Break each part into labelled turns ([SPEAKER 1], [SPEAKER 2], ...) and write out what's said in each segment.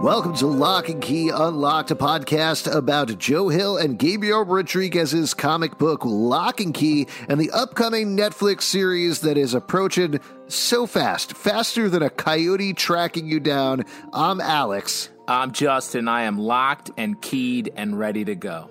[SPEAKER 1] Welcome to Lock and Key Unlocked, a podcast about Joe Hill and Gabriel Rodriguez's comic book Lock and Key and the upcoming Netflix series that is approaching so fast, faster than a coyote tracking you down. I'm Alex.
[SPEAKER 2] I'm Justin. I am locked and keyed and ready to go.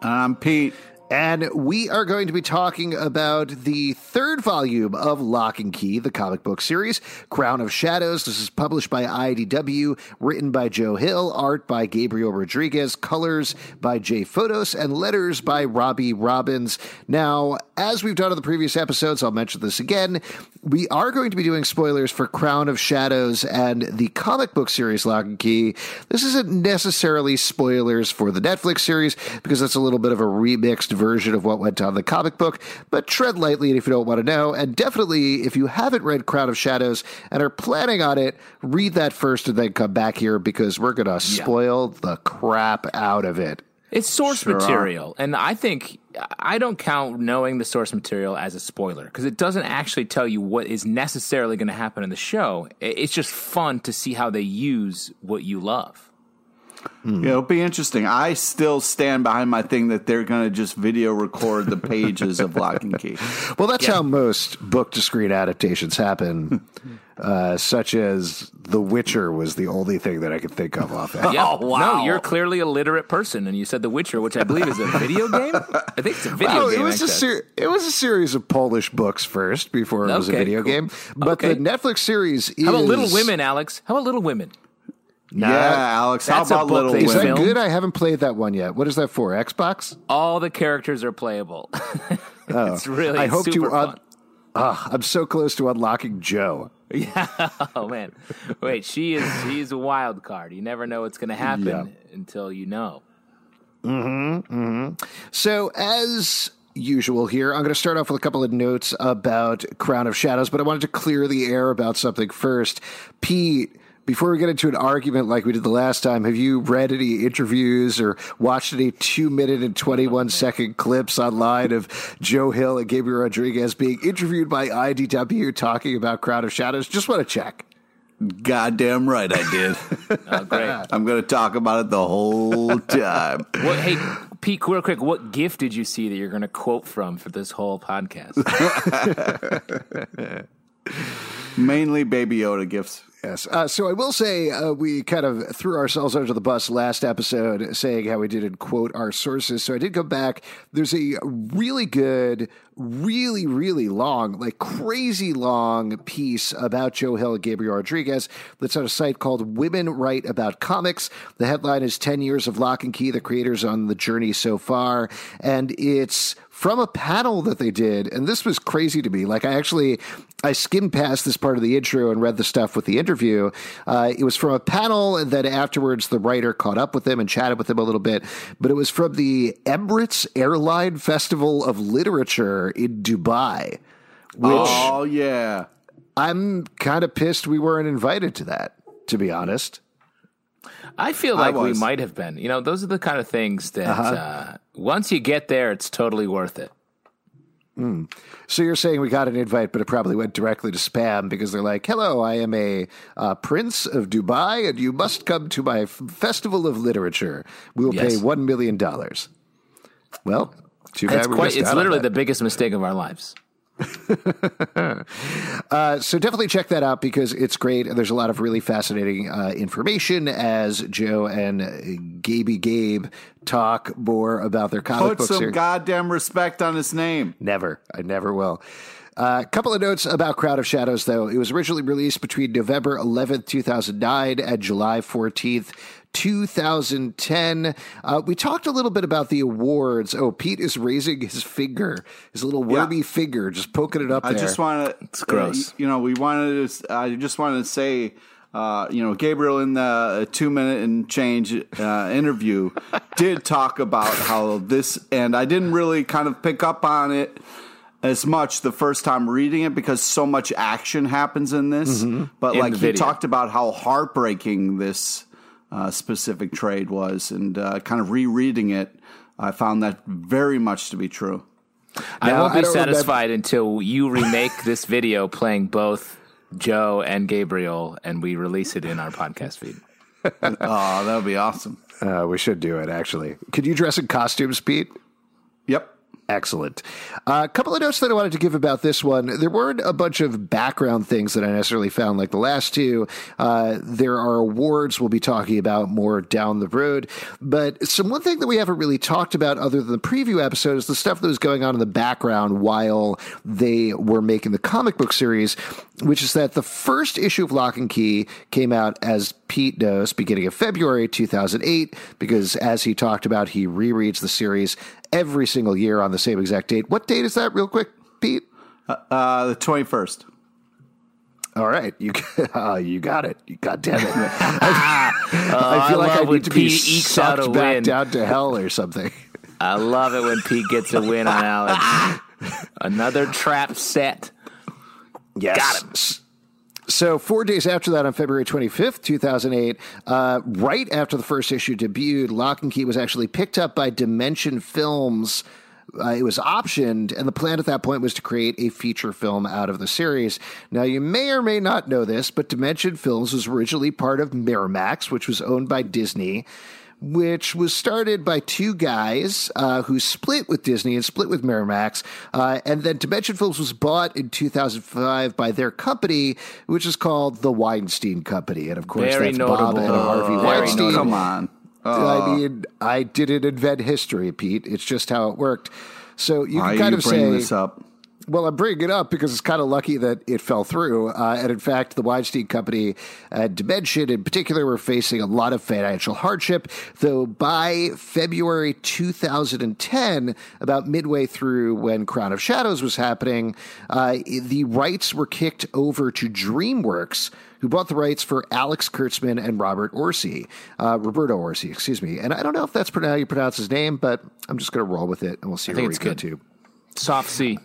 [SPEAKER 3] I'm Pete.
[SPEAKER 1] And we are going to be talking about the third volume of Lock and Key, the comic book series, Crown of Shadows. This is published by IDW, written by Joe Hill, art by Gabriel Rodriguez, colors by Jay Fotos, and letters by Robbie Robbins. Now, as we've done in the previous episodes, I'll mention this again. We are going to be doing spoilers for Crown of Shadows and the comic book series Lock and Key. This isn't necessarily spoilers for the Netflix series because that's a little bit of a remixed version of what went on in the comic book, but tread lightly if you don't want to know. And definitely, if you haven't read Crown of Shadows and are planning on it, read that first and then come back here because we're going to spoil yeah. the crap out of it.
[SPEAKER 2] It's source sure material. Are. And I think I don't count knowing the source material as a spoiler because it doesn't actually tell you what is necessarily going to happen in the show. It's just fun to see how they use what you love.
[SPEAKER 3] Mm. Yeah, it'll be interesting. I still stand behind my thing that they're going to just video record the pages of Lock and Key.
[SPEAKER 1] Well, that's yeah. how most book to screen adaptations happen. Uh, such as The Witcher was the only thing that I could think of off.
[SPEAKER 2] yeah. Oh, wow. No, you're clearly a literate person, and you said The Witcher, which I believe is a video game. I think it's a video well,
[SPEAKER 1] game. It was a ser- it was a series of Polish books first before it okay, was a video cool. game. But okay. the Netflix series is
[SPEAKER 2] How about Little Women, Alex? How about Little Women?
[SPEAKER 3] Nah, yeah, Alex. How about Little Women?
[SPEAKER 1] Is that good? I haven't played that one yet. What is that for? Xbox?
[SPEAKER 2] All the characters are playable. oh. It's really I hope to. Un-
[SPEAKER 1] oh, I'm so close to unlocking Joe.
[SPEAKER 2] Yeah. Oh man. Wait. She is. She's a wild card. You never know what's going to happen yeah. until you know.
[SPEAKER 1] Hmm. Hmm. So as usual here. I'm going to start off with a couple of notes about Crown of Shadows, but I wanted to clear the air about something first. Pete before we get into an argument like we did the last time, have you read any interviews or watched any two minute and 21 second clips online of Joe Hill and Gabriel Rodriguez being interviewed by IDW talking about Crown of Shadows? Just want to check.
[SPEAKER 3] Goddamn right I did. oh, great. I'm going to talk about it the whole time.
[SPEAKER 2] What, hey, Pete, real quick, what gift did you see that you're going to quote from for this whole podcast?
[SPEAKER 3] Mainly Baby Yoda gifts.
[SPEAKER 1] Yes. Uh, so I will say uh, we kind of threw ourselves under the bus last episode saying how we didn't quote our sources. So I did go back. There's a really good, really, really long, like crazy long piece about Joe Hill and Gabriel Rodriguez that's on a site called Women Write About Comics. The headline is 10 Years of Lock and Key, the creators on the journey so far. And it's from a panel that they did, and this was crazy to me. Like I actually I skimmed past this part of the intro and read the stuff with the interview. Uh, it was from a panel, and then afterwards the writer caught up with them and chatted with them a little bit. But it was from the Emirates Airline Festival of Literature in Dubai.
[SPEAKER 3] Which oh yeah,
[SPEAKER 1] I'm kind of pissed we weren't invited to that. To be honest.
[SPEAKER 2] I feel like I we might have been. You know, those are the kind of things that uh-huh. uh, once you get there, it's totally worth it.
[SPEAKER 1] Mm. So you're saying we got an invite, but it probably went directly to spam because they're like, "Hello, I am a uh, prince of Dubai, and you must come to my f- festival of literature. We will yes. pay one million dollars." Well, too bad.
[SPEAKER 2] Quite, it's literally the biggest mistake of our lives.
[SPEAKER 1] uh, so definitely check that out because it's great. There's a lot of really fascinating uh, information as Joe and Gaby Gabe talk more about their comic
[SPEAKER 3] Put
[SPEAKER 1] books.
[SPEAKER 3] Put some goddamn respect on his name.
[SPEAKER 1] Never. I never will. A uh, couple of notes about Crown of Shadows, though. It was originally released between November 11th, 2009 and July 14th, 2010. Uh, we talked a little bit about the awards. Oh, Pete is raising his finger, his little wormy yeah. finger, just poking it up
[SPEAKER 3] I
[SPEAKER 1] there.
[SPEAKER 3] just want to,
[SPEAKER 2] it's gross.
[SPEAKER 3] Uh, you know, we wanted to, I just wanted to say, uh, you know, Gabriel in the two minute and change uh, interview did talk about how this, and I didn't really kind of pick up on it as much the first time reading it because so much action happens in this. Mm-hmm. But in like he talked about how heartbreaking this uh, specific trade was, and uh, kind of rereading it, I found that very much to be true.
[SPEAKER 2] I now, won't be I satisfied remember. until you remake this video playing both Joe and Gabriel, and we release it in our podcast feed.
[SPEAKER 3] oh, that would be awesome.
[SPEAKER 1] Uh, we should do it, actually. Could you dress in costumes, Pete?
[SPEAKER 3] Yep.
[SPEAKER 1] Excellent. A uh, couple of notes that I wanted to give about this one. There weren't a bunch of background things that I necessarily found like the last two. Uh, there are awards we'll be talking about more down the road. But some one thing that we haven't really talked about other than the preview episode is the stuff that was going on in the background while they were making the comic book series, which is that the first issue of Lock and Key came out as Pete knows beginning of February 2008, because as he talked about, he rereads the series every single year on the same exact date. What date is that, real quick, Pete?
[SPEAKER 3] Uh, uh, the 21st.
[SPEAKER 1] All right, you uh, you got it. God damn it! I,
[SPEAKER 2] I feel I like I need to Pete be
[SPEAKER 1] sucked back win. down to hell or something.
[SPEAKER 2] I love it when Pete gets a win on Alex. Another trap set.
[SPEAKER 1] Yes. Got him. So, four days after that, on February 25th, 2008, uh, right after the first issue debuted, Lock and Key was actually picked up by Dimension Films. Uh, it was optioned, and the plan at that point was to create a feature film out of the series. Now, you may or may not know this, but Dimension Films was originally part of Miramax, which was owned by Disney which was started by two guys uh, who split with Disney and split with Miramax. Uh, and then Dimension Films was bought in 2005 by their company, which is called the Weinstein Company. And of course,
[SPEAKER 2] Very
[SPEAKER 1] that's
[SPEAKER 2] notable.
[SPEAKER 1] Bob and Harvey Weinstein.
[SPEAKER 3] Come on.
[SPEAKER 1] I mean, I didn't invent history, Pete. It's just how it worked. So you can kind
[SPEAKER 3] you
[SPEAKER 1] of say.
[SPEAKER 3] this up?
[SPEAKER 1] Well, I'm bringing it up because it's kind of lucky that it fell through. Uh, and in fact, the Weinstein Company and Dimension in particular were facing a lot of financial hardship. Though by February 2010, about midway through when Crown of Shadows was happening, uh, the rights were kicked over to DreamWorks who bought the rights for Alex Kurtzman and Robert Orci, uh, Roberto Orci, excuse me. And I don't know if that's how you pronounce his name, but I'm just going to roll with it, and we'll see
[SPEAKER 2] I
[SPEAKER 1] where
[SPEAKER 2] we
[SPEAKER 1] go to.
[SPEAKER 2] Soft C.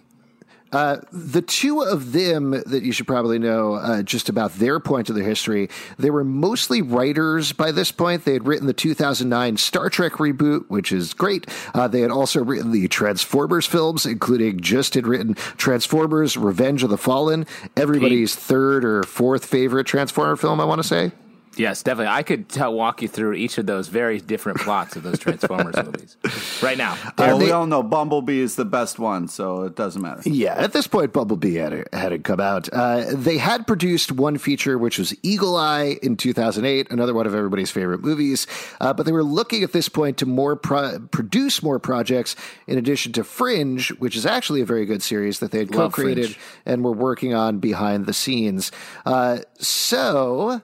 [SPEAKER 1] Uh, the two of them that you should probably know uh, just about their point of their history, they were mostly writers by this point. They had written the 2009 Star Trek reboot, which is great. Uh, they had also written the Transformers films, including just had written Transformers Revenge of the Fallen, everybody's third or fourth favorite Transformer film, I want to say.
[SPEAKER 2] Yes, definitely. I could tell, walk you through each of those very different plots of those Transformers movies right now.
[SPEAKER 3] Well, they, we all know Bumblebee is the best one, so it doesn't matter.
[SPEAKER 1] Yeah, at this point, Bumblebee had, hadn't come out. Uh, they had produced one feature, which was Eagle Eye in 2008, another one of everybody's favorite movies. Uh, but they were looking at this point to more pro- produce more projects in addition to Fringe, which is actually a very good series that they had co-created and were working on behind the scenes. Uh, so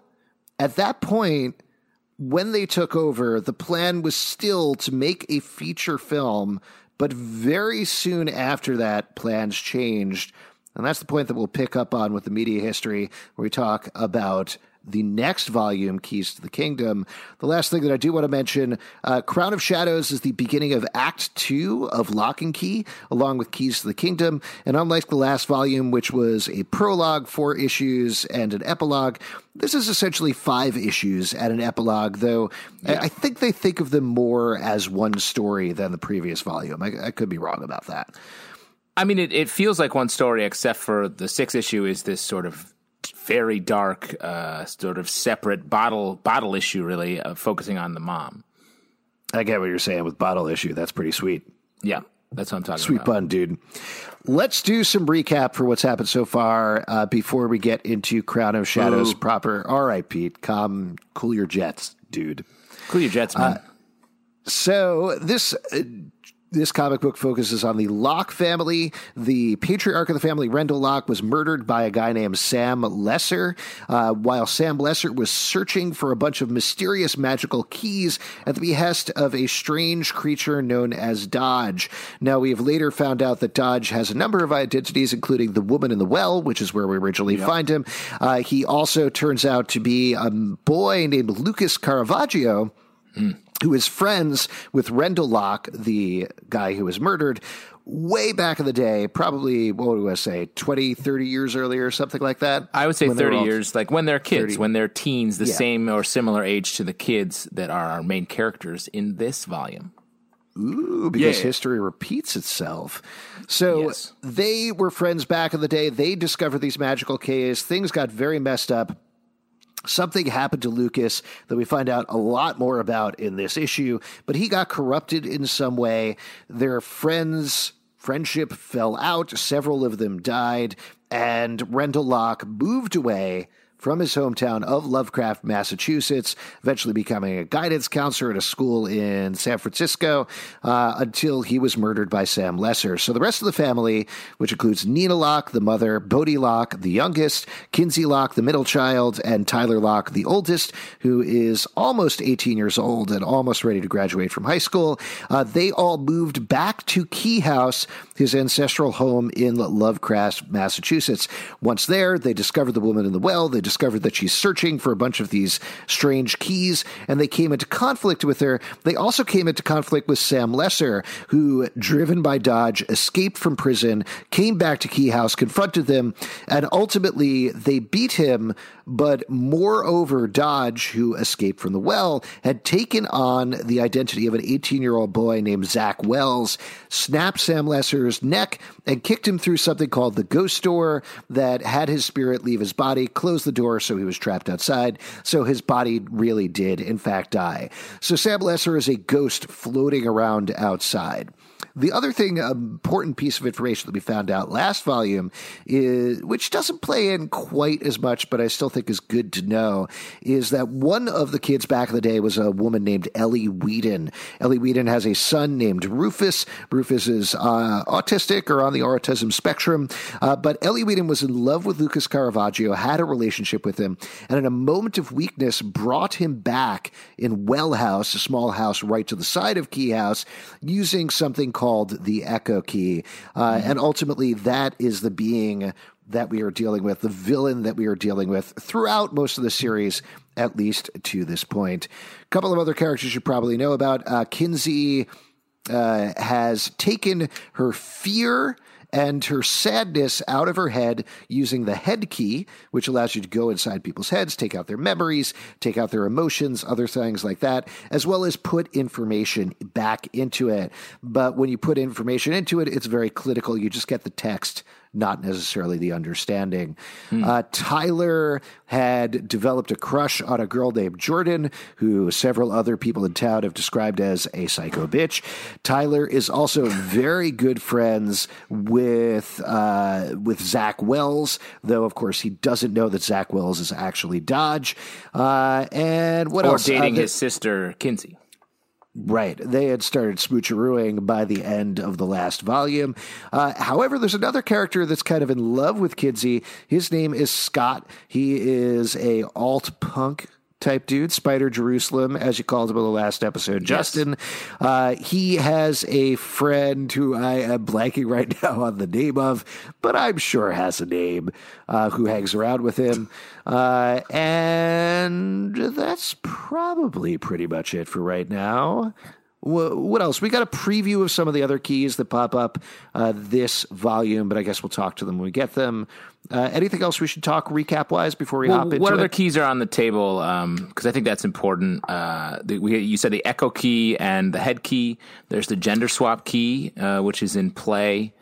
[SPEAKER 1] at that point, when they took over, the plan was still to make a feature film, but very soon after that, plans changed. And that's the point that we'll pick up on with the media history, where we talk about the next volume, Keys to the Kingdom. The last thing that I do want to mention uh, Crown of Shadows is the beginning of Act Two of Lock and Key, along with Keys to the Kingdom. And unlike the last volume, which was a prologue, four issues, and an epilogue, this is essentially five issues and an epilogue, though yeah. I, I, think they think of them more as one story than the previous volume. I, I could be wrong about that.
[SPEAKER 2] I mean, it, it feels like one story, except for the sixth issue is this sort of very dark, uh, sort of separate bottle bottle issue, really uh, focusing on the mom.
[SPEAKER 1] I get what you're saying with bottle issue. That's pretty sweet.
[SPEAKER 2] Yeah, that's what I'm talking
[SPEAKER 1] Sweet
[SPEAKER 2] about.
[SPEAKER 1] pun, dude. Let's do some recap for what's happened so far uh, before we get into Crown of Shadows Ooh. proper. All right, Pete, come cool your jets, dude.
[SPEAKER 2] Cool your jets, man. Uh,
[SPEAKER 1] so this uh, this comic book focuses on the Locke family. The patriarch of the family, Rendell Locke, was murdered by a guy named Sam Lesser. Uh, while Sam Lesser was searching for a bunch of mysterious magical keys at the behest of a strange creature known as Dodge. Now, we have later found out that Dodge has a number of identities, including the woman in the well, which is where we originally yep. find him. Uh, he also turns out to be a boy named Lucas Caravaggio. Mm who is friends with Rendell Locke, the guy who was murdered way back in the day, probably, what do I say, 20, 30 years earlier, something like that?
[SPEAKER 2] I would say 30 years, like when they're kids, 30. when they're teens, the yeah. same or similar age to the kids that are our main characters in this volume.
[SPEAKER 1] Ooh, because yeah. history repeats itself. So yes. they were friends back in the day. They discovered these magical caves. Things got very messed up Something happened to Lucas that we find out a lot more about in this issue, but he got corrupted in some way. Their friends' friendship fell out, several of them died, and Rendell Locke moved away from his hometown of Lovecraft, Massachusetts, eventually becoming a guidance counselor at a school in San Francisco uh, until he was murdered by Sam Lesser. So the rest of the family, which includes Nina Locke, the mother, Bode Locke, the youngest, Kinsey Locke, the middle child, and Tyler Locke, the oldest, who is almost 18 years old and almost ready to graduate from high school, uh, they all moved back to Key House, his ancestral home in Lovecraft, Massachusetts. Once there, they discovered the woman in the well. They that she's searching for a bunch of these strange keys, and they came into conflict with her. They also came into conflict with Sam Lesser, who, driven by Dodge, escaped from prison, came back to Key House, confronted them, and ultimately they beat him but moreover, Dodge, who escaped from the well, had taken on the identity of an 18 year old boy named Zack Wells, snapped Sam Lesser's neck, and kicked him through something called the ghost door that had his spirit leave his body, closed the door so he was trapped outside. So his body really did, in fact, die. So Sam Lesser is a ghost floating around outside. The other thing, important piece of information that we found out last volume, is which doesn't play in quite as much, but I still think is good to know, is that one of the kids back in the day was a woman named Ellie Whedon. Ellie Whedon has a son named Rufus. Rufus is uh, autistic or on the autism spectrum, uh, but Ellie Whedon was in love with Lucas Caravaggio, had a relationship with him, and in a moment of weakness, brought him back in Well House, a small house right to the side of Key House, using something called called the Echo Key. Uh, mm-hmm. And ultimately, that is the being that we are dealing with, the villain that we are dealing with throughout most of the series, at least to this point. A couple of other characters you probably know about. Uh, Kinsey uh, has taken her fear and her sadness out of her head using the head key, which allows you to go inside people's heads, take out their memories, take out their emotions, other things like that, as well as put information back into it. But when you put information into it, it's very clinical. You just get the text not necessarily the understanding. Hmm. Uh, Tyler had developed a crush on a girl named Jordan, who several other people in town have described as a psycho bitch. Tyler is also very good friends with uh, with Zack Wells, though of course he doesn't know that Zack Wells is actually Dodge. Uh, and what
[SPEAKER 2] or
[SPEAKER 1] else?
[SPEAKER 2] dating uh, his sister Kinsey.
[SPEAKER 1] Right. They had started smoocherooing by the end of the last volume. Uh, however, there's another character that's kind of in love with Kinsey. His name is Scott. He is a alt punk type dude, Spider Jerusalem, as you called him in the last episode. Yes. Justin, uh, he has a friend who I am blanking right now on the name of, but I'm sure has a name, uh, who hangs around with him. Uh, and that's probably pretty much it for right now what else? We got a preview of some of the other keys that pop up uh, this volume, but I guess we'll talk to them when we get them. Uh, anything else we should talk recap wise before we well, hop into
[SPEAKER 2] What other
[SPEAKER 1] it?
[SPEAKER 2] keys are on the table? Because um, I think that's important. Uh, the, we, you said the echo key and the head key. There's the gender swap key, uh, which is in play.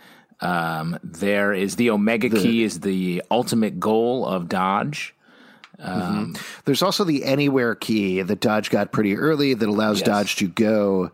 [SPEAKER 2] Um, there is the omega the, key, is the ultimate goal of Dodge.
[SPEAKER 1] Um, mm-hmm. There's also the anywhere key that Dodge got pretty early that allows yes. Dodge to go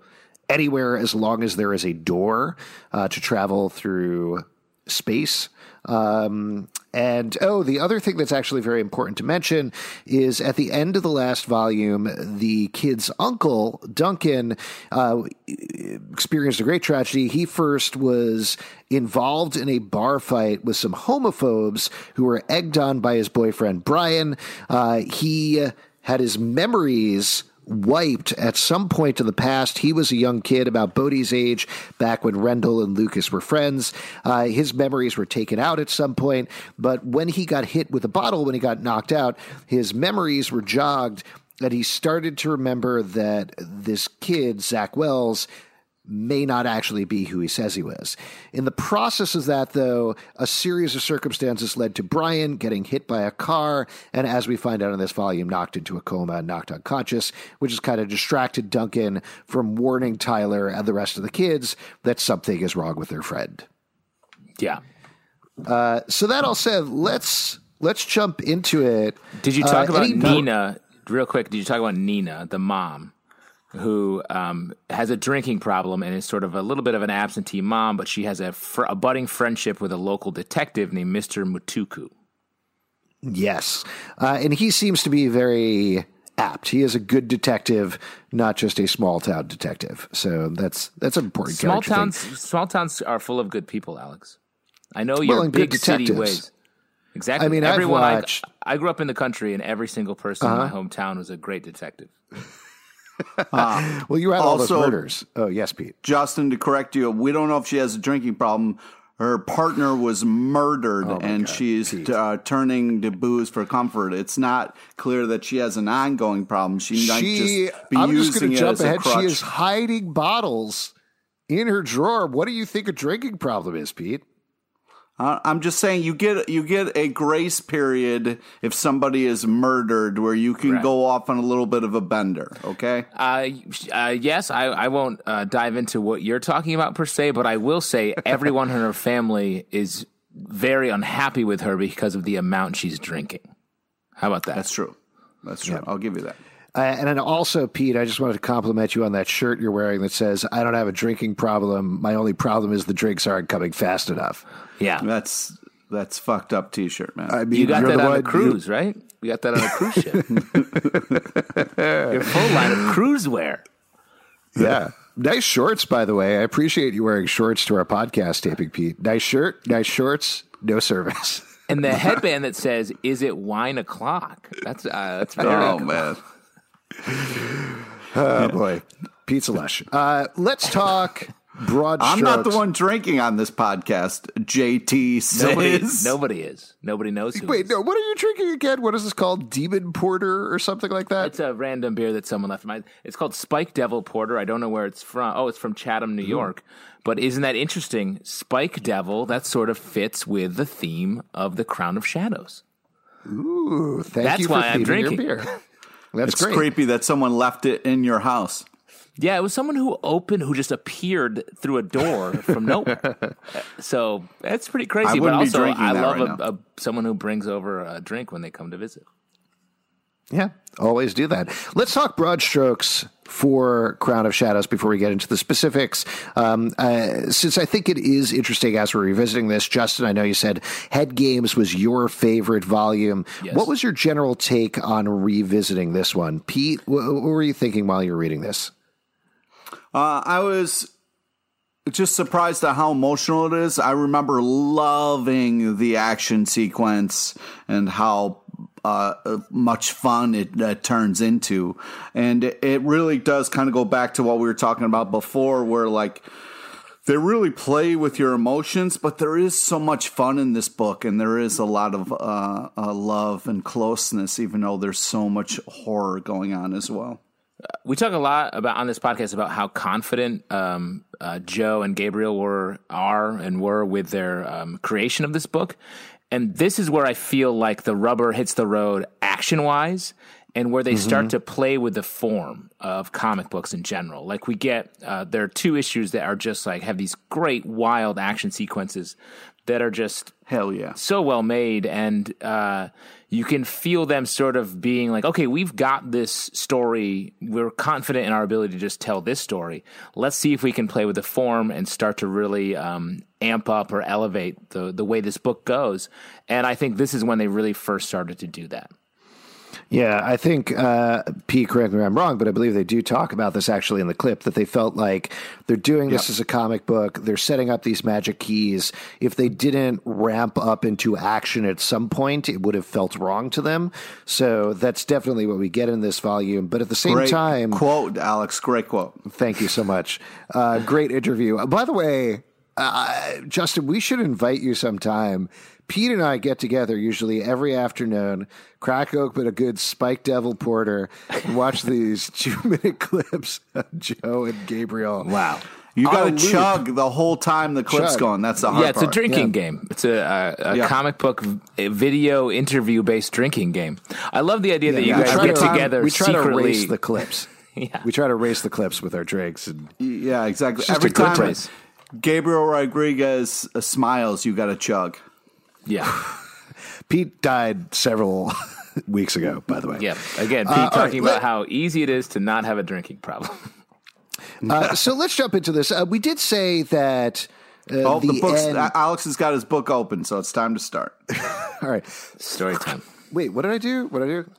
[SPEAKER 1] anywhere as long as there is a door uh, to travel through space. Um, And oh, the other thing that's actually very important to mention is at the end of the last volume, the kid's uncle, Duncan, uh, experienced a great tragedy. He first was involved in a bar fight with some homophobes who were egged on by his boyfriend, Brian. Uh, he had his memories wiped at some point in the past. He was a young kid about Bode's age back when Rendell and Lucas were friends. Uh, his memories were taken out at some point, but when he got hit with a bottle, when he got knocked out, his memories were jogged. And he started to remember that this kid, Zack Wells, may not actually be who he says he was. In the process of that, though, a series of circumstances led to Brian getting hit by a car, and as we find out in this volume, knocked into a coma and knocked unconscious, which has kind of distracted Duncan from warning Tyler and the rest of the kids that something is wrong with their friend.
[SPEAKER 2] Yeah.
[SPEAKER 1] Uh, so that all said, let's let's jump into it.
[SPEAKER 2] Did you talk
[SPEAKER 1] Uh,
[SPEAKER 2] about Nina real quick? Did you talk about Nina, the mom, who um, has a drinking problem and is sort of a little bit of an absentee mom, but she has a, fr- a budding friendship with a local detective named Mister Mutuku.
[SPEAKER 1] Yes. Uh, and he seems to be very apt. He is a good detective, not just a small town detective. So that's that's an important
[SPEAKER 2] Small
[SPEAKER 1] character
[SPEAKER 2] towns,
[SPEAKER 1] thing.
[SPEAKER 2] small towns are full of good people, Alex. I know your
[SPEAKER 1] good
[SPEAKER 2] big city ways. Exactly.
[SPEAKER 1] I mean,
[SPEAKER 2] everyone. I-
[SPEAKER 1] watched- Uh-huh.
[SPEAKER 2] I, grew up in the country, and every single person in my hometown was a great detective.
[SPEAKER 1] Well, you had all those
[SPEAKER 3] Also-
[SPEAKER 1] murders. Oh, yes, Pete.
[SPEAKER 3] Justin, to correct you, we don't know if she has a drinking problem. Her partner was murdered,
[SPEAKER 1] Oh
[SPEAKER 3] and she's uh, turning to booze for comfort. It's not clear that she has an ongoing problem. She might
[SPEAKER 1] She,
[SPEAKER 3] just be
[SPEAKER 1] I'm just
[SPEAKER 3] using
[SPEAKER 1] to
[SPEAKER 3] it
[SPEAKER 1] jump
[SPEAKER 3] as a
[SPEAKER 1] ahead. She is hiding bottles in her drawer. What do you think a drinking problem is, Pete?
[SPEAKER 3] I'm just saying you get you get a grace period if somebody is murdered, where you can
[SPEAKER 2] Right.
[SPEAKER 3] go off on a little bit of a bender. Okay.
[SPEAKER 2] Uh, uh, yes, I, I won't uh, dive into what you're talking about per se, but I will say everyone in her family is very unhappy with her because of the amount she's drinking. How about that?
[SPEAKER 3] That's true. That's true. I'll give you that.
[SPEAKER 1] Uh, and then also, Pete, I just wanted to compliment you on that shirt you're wearing that says, I don't have a drinking problem. My only problem is the drinks aren't coming fast enough.
[SPEAKER 2] yeah.
[SPEAKER 3] That's that's fucked up T-shirt, man.
[SPEAKER 1] I mean,
[SPEAKER 2] You got that
[SPEAKER 1] the
[SPEAKER 2] on
[SPEAKER 1] one-
[SPEAKER 2] a cruise, right? You got that on a cruise ship. Your full line of cruise wear.
[SPEAKER 1] yeah. Nice shorts, by the way. I appreciate you wearing shorts to our podcast taping, Pete. Nice shirt, nice shorts, no service.
[SPEAKER 2] And the headband that says, Is it wine o'clock? That's, uh, that's very
[SPEAKER 3] oh
[SPEAKER 2] cool.
[SPEAKER 3] man.
[SPEAKER 1] Oh, boy. Pizza Lush. Uh, let's talk broad
[SPEAKER 3] I'm not the one drinking on this podcast. JT says.
[SPEAKER 2] Nobody, nobody is. Nobody knows who
[SPEAKER 1] Wait,
[SPEAKER 2] is.
[SPEAKER 1] no, what are you drinking again? What is this called? Demon Porter or something like that?
[SPEAKER 2] It's a random beer that someone left. My, it's called Spike Devil Porter. I don't know where it's from. Oh, it's from Chatham, New York. But isn't that interesting? Spike Devil. That sort of fits with the theme of the Crown of Shadows.
[SPEAKER 1] Ooh, thank
[SPEAKER 2] That's
[SPEAKER 1] you for
[SPEAKER 2] why I'm
[SPEAKER 1] feeding
[SPEAKER 2] drinking.
[SPEAKER 1] your beer. That's
[SPEAKER 3] It's
[SPEAKER 1] great.
[SPEAKER 3] creepy that someone left it in your house.
[SPEAKER 2] Yeah, it was someone who opened, who just appeared through a door from nowhere. so that's pretty crazy.
[SPEAKER 3] I
[SPEAKER 2] but
[SPEAKER 3] wouldn't be
[SPEAKER 2] also,
[SPEAKER 3] drinking
[SPEAKER 2] I
[SPEAKER 3] that
[SPEAKER 2] love
[SPEAKER 3] right
[SPEAKER 2] a, a, someone who brings over a drink when they come to visit.
[SPEAKER 1] Yeah, always do that. Let's talk broad strokes for Crown of Shadows before we get into the specifics. Um, uh, since I think it is interesting as we're revisiting this, Justin, I know you said Head Games was your favorite volume.
[SPEAKER 2] Yes.
[SPEAKER 1] What was your general take on revisiting this one? Pete, wh- what were you thinking while you were reading this?
[SPEAKER 3] Uh, I was just surprised at how emotional it is. I remember loving the action sequence and how uh, much fun it uh, turns into. And it, really does kind of go back to what we were talking about before, where like they really play with your emotions, but there is so much fun in this book, and there is a lot of uh, uh, love and closeness, even though there's so much horror going on as well.
[SPEAKER 2] we talk a lot about on this podcast about how confident um, uh, Joe and Gabriel were are and were with their um, creation of this book, and this is where I feel like the rubber hits the road action wise, and where they mm-hmm. start to play with the form of comic books in general. Like we get, uh, there are two issues that are just like have these great wild action sequences that are just
[SPEAKER 3] hell yeah.
[SPEAKER 2] so well made and uh, you can feel them sort of being like okay we've got this story. We're confident in our ability to just tell this story. Let's see if we can play with the form and start to really um, amp up or elevate the the way this book goes. And i think this is when they really first started to do that
[SPEAKER 1] yeah, I think uh, Pete, correct me if I'm wrong, but I believe they do talk about this actually in the clip that they felt like they're doing this yep. as a comic book. They're setting up these magic keys. If they didn't ramp up into action at some point, it would have felt wrong to them. So that's definitely what we get in this volume. But at the same
[SPEAKER 3] great
[SPEAKER 1] time,
[SPEAKER 3] quote Alex, great quote.
[SPEAKER 1] Thank you so much. Uh, great interview. By the way, uh, Justin, we should invite you sometime Pete and I get together usually every afternoon, crack open a good Spike Devil Porter, and watch these two minute clips of Joe and Gabriel.
[SPEAKER 2] Wow.
[SPEAKER 3] You got to chug the whole time the clip's chug. going. That's the hard
[SPEAKER 2] Yeah, it's
[SPEAKER 3] part.
[SPEAKER 2] a drinking yeah. game. It's a, a, a yeah. comic book video interview based drinking game. I love the idea yeah, that you guys get to, together.
[SPEAKER 1] We try
[SPEAKER 2] secretly.
[SPEAKER 1] to race the clips. yeah. We try to race the clips with our drinks. And
[SPEAKER 3] yeah, exactly. Every time Gabriel Rodriguez uh, smiles, you got to chug.
[SPEAKER 2] Yeah.
[SPEAKER 1] Pete died several weeks ago, by the way.
[SPEAKER 2] Yeah. Again, uh, Pete uh, talking right, about let, how easy it is to not have a drinking problem.
[SPEAKER 1] uh, so let's jump into this. Uh, we did say that.
[SPEAKER 3] Uh, oh, the, the books. End... Alex has got his book open, so it's time to start.
[SPEAKER 1] All right.
[SPEAKER 2] Story time.
[SPEAKER 1] Wait, what did I do? What did I do?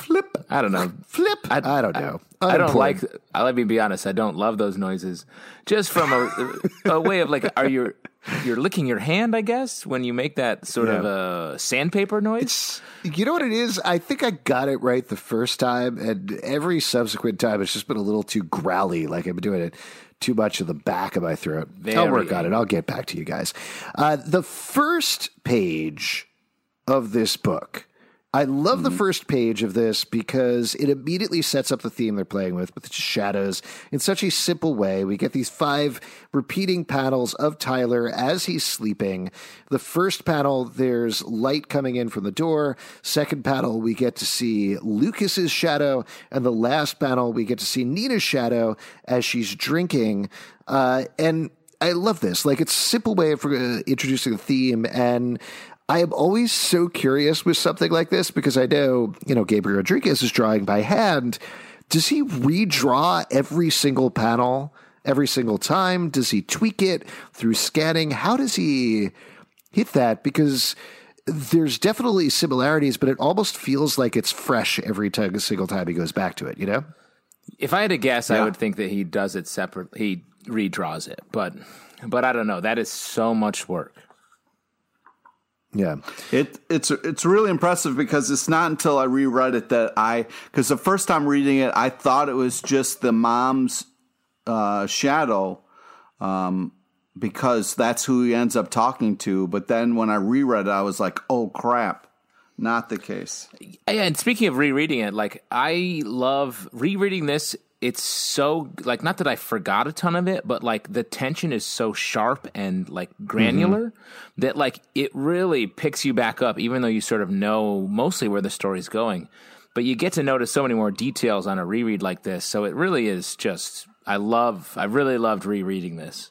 [SPEAKER 3] Flip.
[SPEAKER 2] I don't know.
[SPEAKER 1] Flip. I, I don't know.
[SPEAKER 2] I, I don't like. I Let me be honest. I don't love those noises. Just from a, a way of like, are you you're licking your hand? I guess when you make that sort yeah. of a sandpaper noise.
[SPEAKER 1] It's, you know what it is? I think I got it right the first time, and every subsequent time it's just been a little too growly. Like I've been doing it too much of the back of my throat. Very I'll work on it. I'll get back to you guys. Uh, the first page of this book I love mm-hmm. the first page of this because it immediately sets up the theme they're playing with, with the shadows in such a simple way. We get these five repeating panels of Tyler as he's sleeping. The first panel, there's light coming in from the door. Second panel, we get to see Lucas's shadow. And the last panel, we get to see Nina's shadow as she's drinking. Uh, and I love this. Like, it's a simple way of uh, introducing the theme. And I am always so curious with something like this because I know, you know, Gabriel Rodriguez is drawing by hand. Does he redraw every single panel every single time? Does he tweak it through scanning? How does he hit that? Because there's definitely similarities, but it almost feels like it's fresh every time, single time he goes back to it, you know?
[SPEAKER 2] If I had to guess, yeah. I would think that he does it separate. He redraws it, but but I don't know. That is so much work.
[SPEAKER 1] Yeah,
[SPEAKER 3] it it's it's really impressive because it's not until I reread it that I because the first time reading it I thought it was just the mom's uh, shadow, um, because that's who he ends up talking to. But then when I reread it, I was like, oh crap, not the case.
[SPEAKER 2] Yeah, and speaking of rereading it, like I love rereading this it's so like not that I forgot a ton of it, but like the tension is so sharp and like granular mm-hmm. that like it really picks you back up, even though you sort of know mostly where the story's going. But you get to notice so many more details on a reread like this. So it really is just I love I really loved rereading this.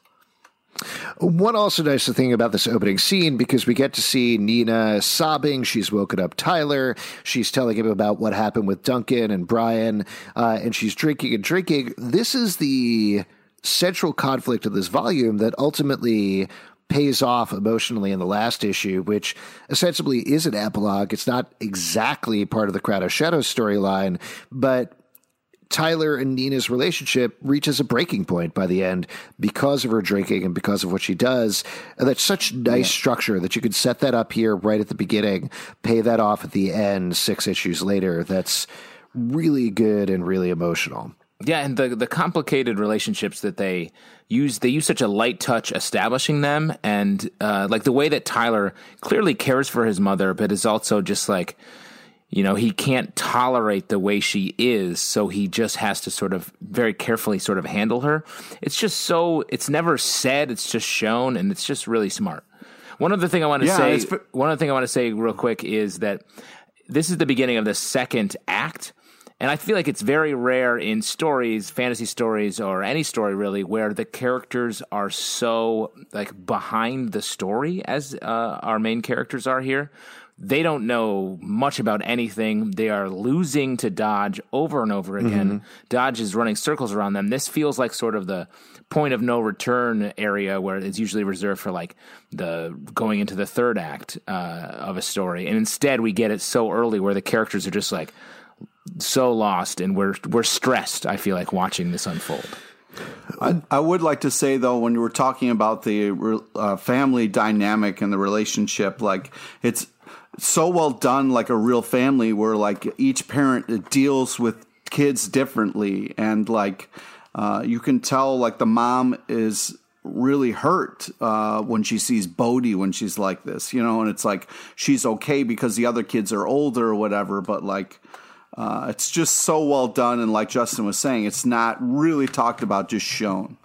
[SPEAKER 1] One also nice thing about this opening scene because we get to see Nina sobbing. She's woken up Tyler. She's telling him about what happened with Duncan and Brian, uh, and she's drinking and drinking. This is the central conflict of this volume that ultimately pays off emotionally in the last issue, which ostensibly is an epilogue. It's not exactly part of the Crown of Shadows storyline, but Tyler and Nina's relationship reaches a breaking point by the end because of her drinking and because of what she does. And that's such nice yeah. structure that you could set that up here right at the beginning, pay that off at the end six issues later. That's really good and really emotional.
[SPEAKER 2] Yeah, and the the complicated relationships that they use they use such a light touch establishing them and uh, like the way that Tyler clearly cares for his mother but is also just like you know, he can't tolerate the way she is, so he just has to sort of very carefully sort of handle her. It's just so it's never said, it's just shown, and it's just really smart. One other thing I want to yeah, say, one other thing I want to say real quick is that this is the beginning of the second act. And I feel like it's very rare in stories, fantasy stories, or any story really, where the characters are so like behind the story as uh, our main characters are here. They don't know much about anything. They are losing to Dodge over and over again. Dodge is running circles around them. This feels like sort of the point of no return area where it's usually reserved for like the going into the third act uh, of a story. And instead, we get it so early where the characters are just like so lost and we're we're stressed. I feel like watching this unfold.
[SPEAKER 3] I, I would like to say though, when you were talking about the uh, family dynamic and the relationship, like it's so well done, like a real family, where like each parent deals with kids differently, and like uh, you can tell, like the mom is really hurt uh, when she sees Bode when she's like this, you know, and it's like she's okay because the other kids are older or whatever, but like. Uh, it's just so well done, and like Justin was saying, it's not really talked about, just shown.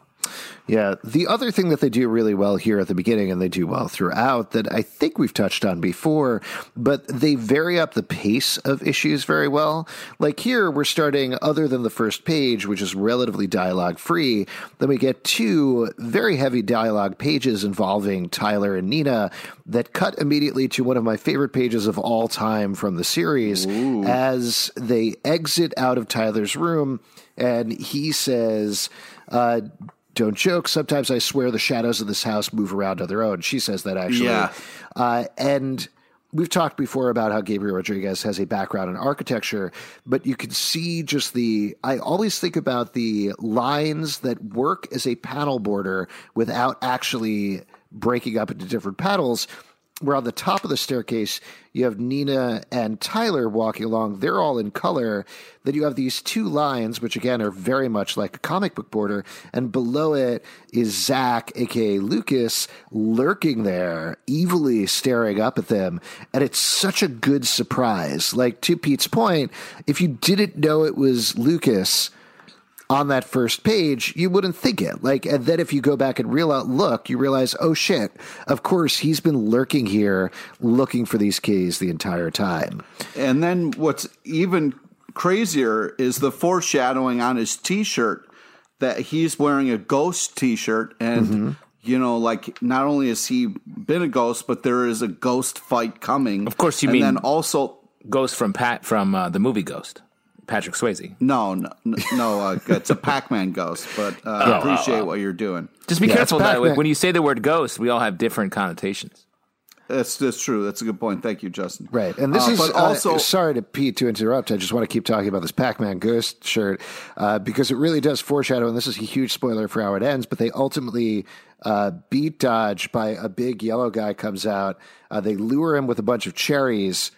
[SPEAKER 1] Yeah. The other thing that they do really well here at the beginning, and they do well throughout, that I think we've touched on before, but they vary up the pace of issues very well. Like here, we're starting, other than the first page, which is relatively dialogue free, then we get two very heavy dialogue pages involving Tyler and Nina that cut immediately to one of my favorite pages of all time from the series as they exit out of Tyler's room and he says, uh, don't joke. Sometimes I swear the shadows of this house move around on their own. She says that actually.
[SPEAKER 3] Yeah.
[SPEAKER 1] Uh, and we've talked before about how Gabriel Rodriguez has a background in architecture, but you can see just the. I always think about the lines that work as a panel border without actually breaking up into different panels. Where on the top of the staircase, you have Nina and Tyler walking along. They're all in color. Then you have these two lines, which again are very much like a comic book border. And below it is Zack, aka Lucas, lurking there, evilly staring up at them. And it's such a good surprise. Like, to Pete's point, if you didn't know it was Lucas, on that first page, you wouldn't think it. Like, and then if you go back and real out look, you realize, oh shit, of course he's been lurking here, looking for these keys the entire time.
[SPEAKER 3] And then what's even crazier is the foreshadowing on his T-shirt that he's wearing a ghost T-shirt, and
[SPEAKER 1] Mm-hmm.
[SPEAKER 3] you know, like not only has he been a ghost, but there is a ghost fight coming.
[SPEAKER 2] Of course you
[SPEAKER 3] and
[SPEAKER 2] mean-
[SPEAKER 3] then also.
[SPEAKER 2] Ghost from Pat from uh, the movie Ghost, Patrick Swayze.
[SPEAKER 3] No, no, no uh, it's a Pac-Man ghost, but uh, I appreciate what you're doing.
[SPEAKER 2] Just be
[SPEAKER 1] Yeah,
[SPEAKER 2] careful that
[SPEAKER 1] Pac-Man.
[SPEAKER 2] when you say the word ghost, we all have different connotations.
[SPEAKER 3] That's that's true. That's a good point. Thank you, Justin.
[SPEAKER 1] Right. And this
[SPEAKER 3] Uh,
[SPEAKER 1] is
[SPEAKER 3] but
[SPEAKER 1] also
[SPEAKER 3] also
[SPEAKER 1] sorry to Pete to interrupt. I just want to keep talking about this Pac-Man ghost shirt uh, because it really does foreshadow, and this is a huge spoiler for how it ends. But they ultimately uh, beat Dodge by a big yellow guy comes out. Uh, they lure him with a bunch of cherries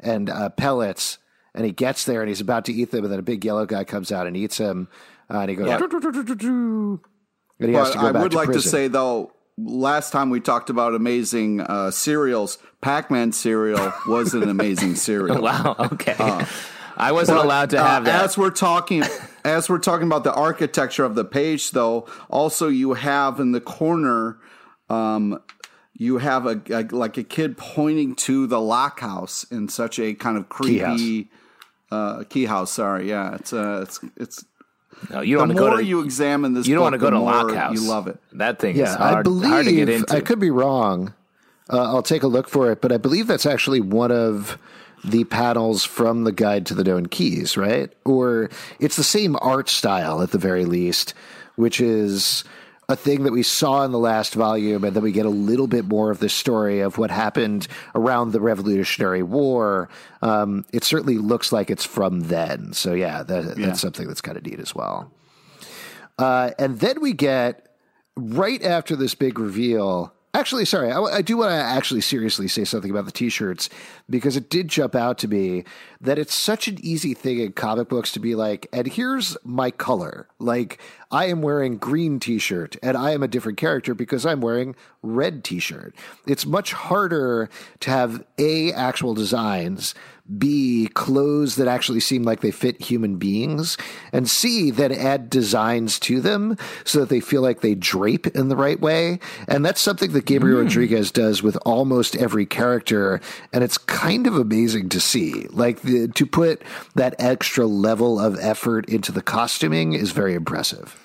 [SPEAKER 1] and uh, pellets, and he gets there and he's about to eat them, and then a big yellow guy comes out and eats him, uh, and he goes. And he has
[SPEAKER 3] But
[SPEAKER 1] to go
[SPEAKER 3] I
[SPEAKER 1] back
[SPEAKER 3] would
[SPEAKER 1] to
[SPEAKER 3] like to say though, last time we talked about amazing uh, cereals, Pac-Man cereal was an amazing cereal.
[SPEAKER 2] Wow. Okay. I wasn't
[SPEAKER 3] But,
[SPEAKER 2] allowed to
[SPEAKER 3] uh,
[SPEAKER 2] have that.
[SPEAKER 3] As we're talking, as we're talking about the architecture of the page, though, also you have in the corner, um, you have a, a like a kid pointing to the lock house in such a kind of creepy uh, key house. Sorry, yeah, it's uh, it's it's.
[SPEAKER 2] no, you don't want to go
[SPEAKER 3] more
[SPEAKER 2] to
[SPEAKER 3] you examine this,
[SPEAKER 2] you don't
[SPEAKER 3] book,
[SPEAKER 2] want to go to
[SPEAKER 3] more
[SPEAKER 2] Lock House.
[SPEAKER 3] You love it.
[SPEAKER 2] That thing
[SPEAKER 1] Yeah,
[SPEAKER 2] is hard,
[SPEAKER 1] I believe
[SPEAKER 2] hard to get into.
[SPEAKER 1] I could be wrong. Uh, I'll take a look for it, but I believe that's actually one of the panels from the Guide to the Known Keys, right? Or it's the same art style at the very least, which is a thing that we saw in the last volume, and then we get a little bit more of the story of what happened around the Revolutionary War. Um, it certainly looks like it's from then. So yeah, that,
[SPEAKER 3] Yeah.
[SPEAKER 1] that's something that's kind of neat as well. Uh, and then we get right after this big reveal. Actually, sorry, I, I do want to actually seriously say something about the t-shirts because it did jump out to me that it's such an easy thing in comic books to be like, and here's my color. Like I am wearing green t-shirt and I am a different character because I'm wearing red t-shirt. It's much harder to have a actual designs, B, clothes that actually seem like they fit human beings, and C, that add designs to them so that they feel like they drape in the right way. And that's something that Gabriel mm. Rodriguez does with almost every character. And it's kind of amazing to see. Like the, to put that extra level of effort into the costuming is very impressive.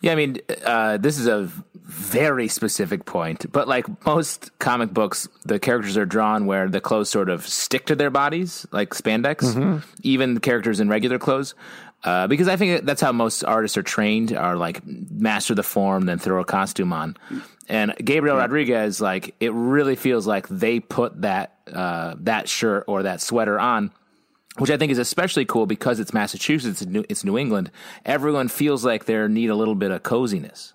[SPEAKER 2] Yeah, I mean, uh, this is a very specific point, but like most comic books, the characters are drawn where the clothes sort of stick to their bodies, like spandex, mm-hmm. even the characters in regular clothes. Uh, because I think that's how most artists are trained, are like master the form, then throw a costume on. And Gabriel yeah. Rodriguez, like it really feels like they put that uh, that shirt or that sweater on which I think is especially cool because it's Massachusetts, it's New, it's New England. Everyone feels like they need a little bit of coziness.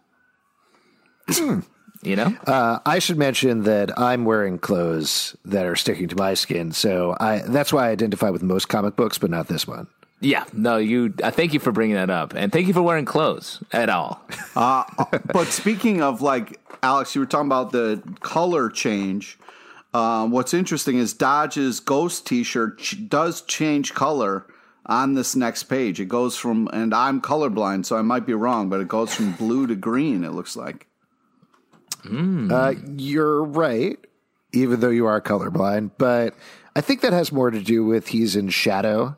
[SPEAKER 2] You know,
[SPEAKER 1] uh, I should mention that I'm wearing clothes that are sticking to my skin, so I that's why I identify with most comic books, but not this one.
[SPEAKER 2] Yeah, no, you. I uh, thank you for bringing that up, and thank you for wearing clothes at all.
[SPEAKER 3] uh, but speaking of like Alex, you were talking about the color change. Um, what's interesting is Dodge's Ghost T-shirt ch- does change color on this next page. It goes from, and I'm colorblind, so I might be wrong, but it goes from blue to green. It looks like.
[SPEAKER 1] Mm. Uh, you're right, even though you are colorblind. But I think that has more to do with he's in shadow.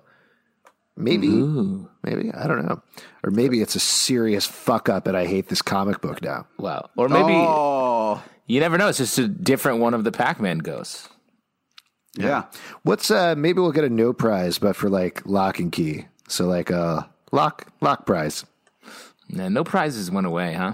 [SPEAKER 1] Maybe, Ooh. maybe I don't know, or maybe it's a serious fuck up, and I hate this comic book now.
[SPEAKER 2] Well, or maybe. Oh you never know. It's just a different one of the Pac Man ghosts.
[SPEAKER 3] Yeah. yeah.
[SPEAKER 1] What's uh maybe we'll get a no prize, but for like lock and key. So like a lock lock prize.
[SPEAKER 2] Yeah, no prizes went away, huh?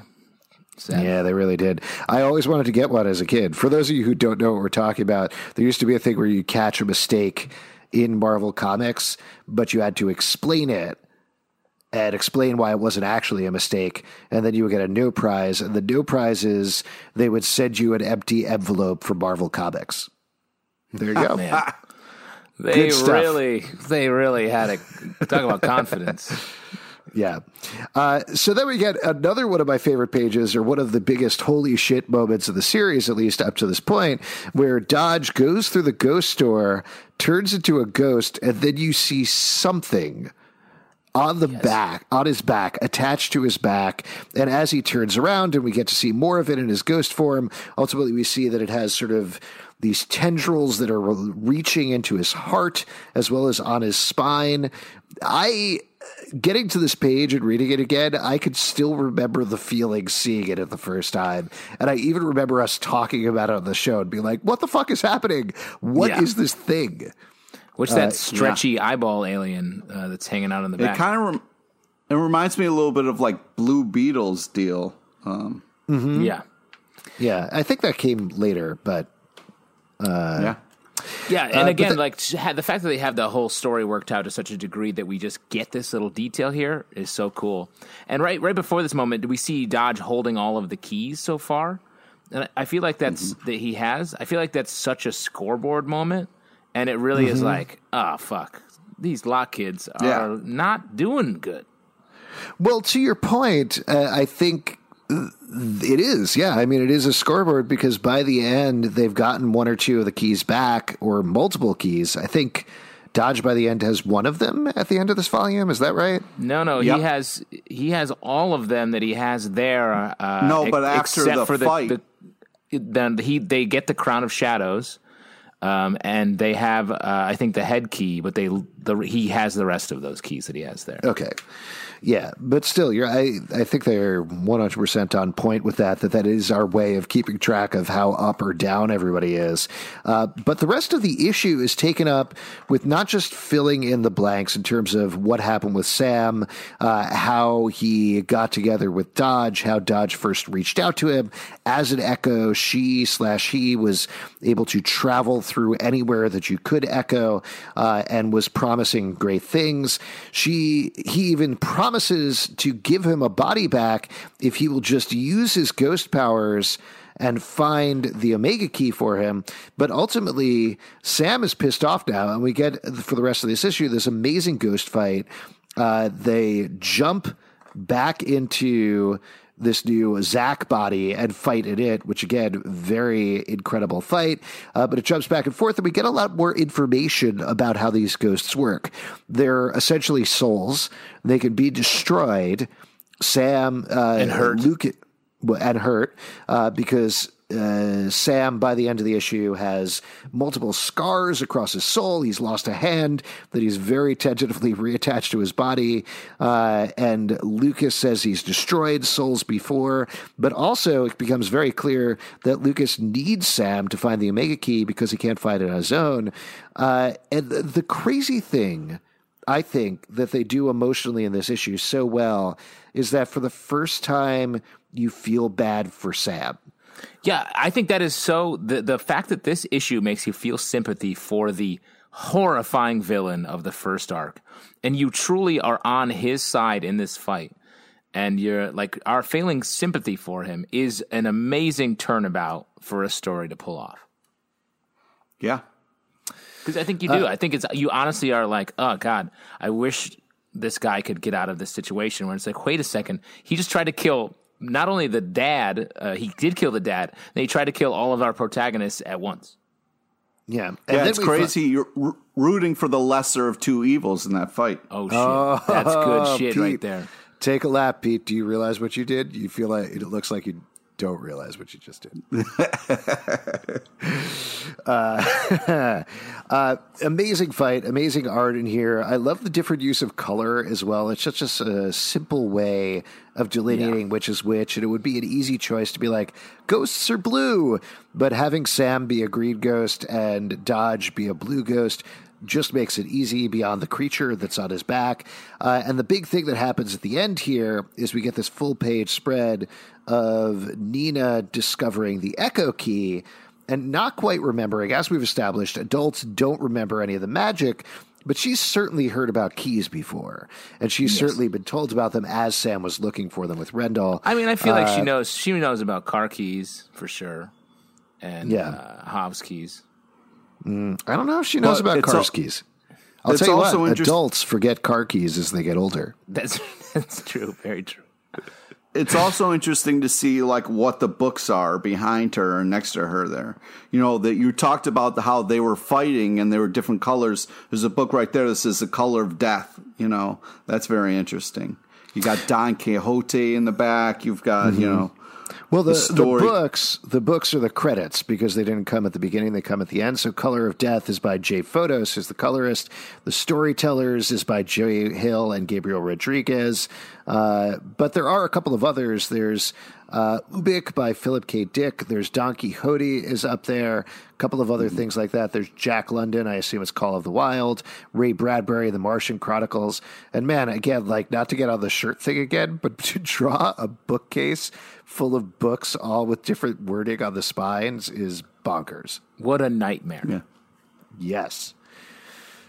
[SPEAKER 1] Sad. Yeah, they really did. I always wanted to get one as a kid. For those of you who don't know what we're talking about, there used to be a thing where you catch a mistake in Marvel Comics, but you had to explain it and explain why it wasn't actually a mistake. And then you would get a no prize. And the no prize is they would send you an empty envelope for Marvel Comics. There you go. Man.
[SPEAKER 2] They really, they really had a talk about confidence.
[SPEAKER 1] Yeah. Uh, so then we get another one of my favorite pages, or one of the biggest holy shit moments of the series, at least up to this point, where Dodge goes through the ghost door, turns into a ghost, and then you see something on the yes. back, on his back, attached to his back. And as he turns around and we get to see more of it in his ghost form, ultimately we see that it has sort of these tendrils that are reaching into his heart as well as on his spine. I getting to this page and reading it again, I could still remember the feeling seeing it at the first time. And I even remember us talking about it on the show and being like, what the fuck is happening? What yeah. is this thing?
[SPEAKER 2] What's that uh, stretchy yeah. eyeball alien uh, that's hanging out in the back?
[SPEAKER 3] It kind of rem- it reminds me a little bit of like Blue Beetles deal. Um,
[SPEAKER 2] mm-hmm. Yeah,
[SPEAKER 1] yeah. I think that came later, but uh,
[SPEAKER 3] yeah.
[SPEAKER 2] Yeah, and uh, again, the, like the fact that they have the whole story worked out to such a degree that we just get this little detail here is so cool. And right, right before this moment, do we see Dodge holding all of the keys so far? And I feel like that's mm-hmm. that he has. I feel like that's such a scoreboard moment and it really mm-hmm. is like, oh fuck, these lock kids are yeah. not doing good.
[SPEAKER 1] Well, to your point, uh, I think it is. Yeah, I mean, it is a scoreboard because by the end they've gotten one or two of the keys back, or multiple keys. I think. Dodge by the end has one of them at the end of this volume. Is that right?
[SPEAKER 2] No, no, yep. he has he has all of them that he has there.
[SPEAKER 3] Uh, no, but after the
[SPEAKER 2] for
[SPEAKER 3] fight,
[SPEAKER 2] the, the, then he they get the crown of shadows, um, and they have, uh, I think, the head key, but they the, he has the rest of those keys that he has there.
[SPEAKER 1] Okay, yeah, but still, you're. I I think they're 100 percent on point with that. That that is our way of keeping track of how up or down everybody is. Uh, but the rest of the issue is taken up with not just filling in the blanks in terms of what happened with Sam, uh, how he got together with Dodge, how Dodge first reached out to him as an Echo. She slash he was able to travel through anywhere that you could Echo, uh, and was promising great things. She he even promised promises to give him a body back if he will just use his ghost powers and find the Omega key for him. But ultimately, Sam is pissed off now, and we get for the rest of this issue this amazing ghost fight. Uh, they jump back into this new Zack body and fight in it, which again, very incredible fight. Uh, but it jumps back and forth, and we get a lot more information about how these ghosts work. They're essentially souls, they can be destroyed. Sam uh,
[SPEAKER 2] And hurt.
[SPEAKER 1] Luke and hurt uh, because uh, Sam, by the end of the issue, has multiple scars across his soul. He's lost a hand that he's very tentatively reattached to his body. Uh, and Lucas says he's destroyed souls before, but also it becomes very clear that Lucas needs Sam to find the Omega Key because he can't find it on his own. Uh, and the, the crazy thing. I think that they do emotionally in this issue so well is that for the first time you feel bad for Sam.
[SPEAKER 2] Yeah, I think that is so. The the fact that this issue makes you feel sympathy for the horrifying villain of the first arc, and you truly are on his side in this fight, and you're like are feeling sympathy for him is an amazing turnabout for a story to pull off.
[SPEAKER 3] Yeah.
[SPEAKER 2] Because I think you do. Uh, I think it's you honestly are like, oh God, I wish this guy could get out of this situation. Where it's like, wait a second, he just tried to kill not only the dad, uh, he did kill the dad. They tried to kill all of our protagonists at once.
[SPEAKER 1] Yeah, and
[SPEAKER 3] Yeah, it's
[SPEAKER 1] we fi-
[SPEAKER 3] crazy. You're r- rooting for the lesser of two evils in that fight.
[SPEAKER 2] Oh shit, that's good shit right there.
[SPEAKER 1] Take a lap, Pete. Do you realize what you did? You feel like it looks like you don't realize what you just did. uh, uh, amazing fight, amazing art in here. I love the different use of color as well. It's such a simple way of delineating which is which, and it would be an easy choice to be like ghosts are blue, but having Sam be a green ghost and Dodge be a blue ghost just makes it easy beyond the creature that's on his back. Uh, and the big thing that happens at the end here is we get this full page spread of Nina discovering the Echo Key and not quite remembering, as we've established, adults don't remember any of the magic. But she's certainly heard about keys before, and she's certainly been told about them as Sam was looking for them with Rendell.
[SPEAKER 2] I mean, I feel like she knows. She knows about car keys for sure, and
[SPEAKER 1] Yeah.
[SPEAKER 2] uh, Hobbs keys.
[SPEAKER 1] Mm, I don't know if she knows
[SPEAKER 3] But
[SPEAKER 1] about
[SPEAKER 3] it's
[SPEAKER 1] car
[SPEAKER 3] al-
[SPEAKER 1] keys. I'll
[SPEAKER 3] it's
[SPEAKER 1] tell you
[SPEAKER 3] also
[SPEAKER 1] what,
[SPEAKER 3] interest-
[SPEAKER 1] adults forget car keys as they get older.
[SPEAKER 2] That's that's true. Very true.
[SPEAKER 3] It's also interesting to see like what the books are behind her and next to her there. You know that you talked about the, how they were fighting and they were different colors. There's a book right there that says the color of death. You know that's very interesting. You got Don Quixote in the back. You've got you mm-hmm. know
[SPEAKER 1] Well, the,
[SPEAKER 3] the
[SPEAKER 1] the, books the books are the credits because they didn't come at the beginning; they come at the end. So, "Color of Death" is by Jay Fotos, who's the colorist. The Storytellers is by Joey Hill and Gabriel Rodriguez. Uh, but there are a couple of others. There's uh, Ubik by Philip K. Dick. There's Don Quixote is up there. A couple of other things like that. There's Jack London. I assume it's Call of the Wild. Ray Bradbury, The Martian Chronicles. And man, again, like not to get on the shirt thing again, but to draw a bookcase full of books, all with different wording on the spines, is bonkers.
[SPEAKER 2] What a nightmare.
[SPEAKER 3] yeah.
[SPEAKER 1] Yes.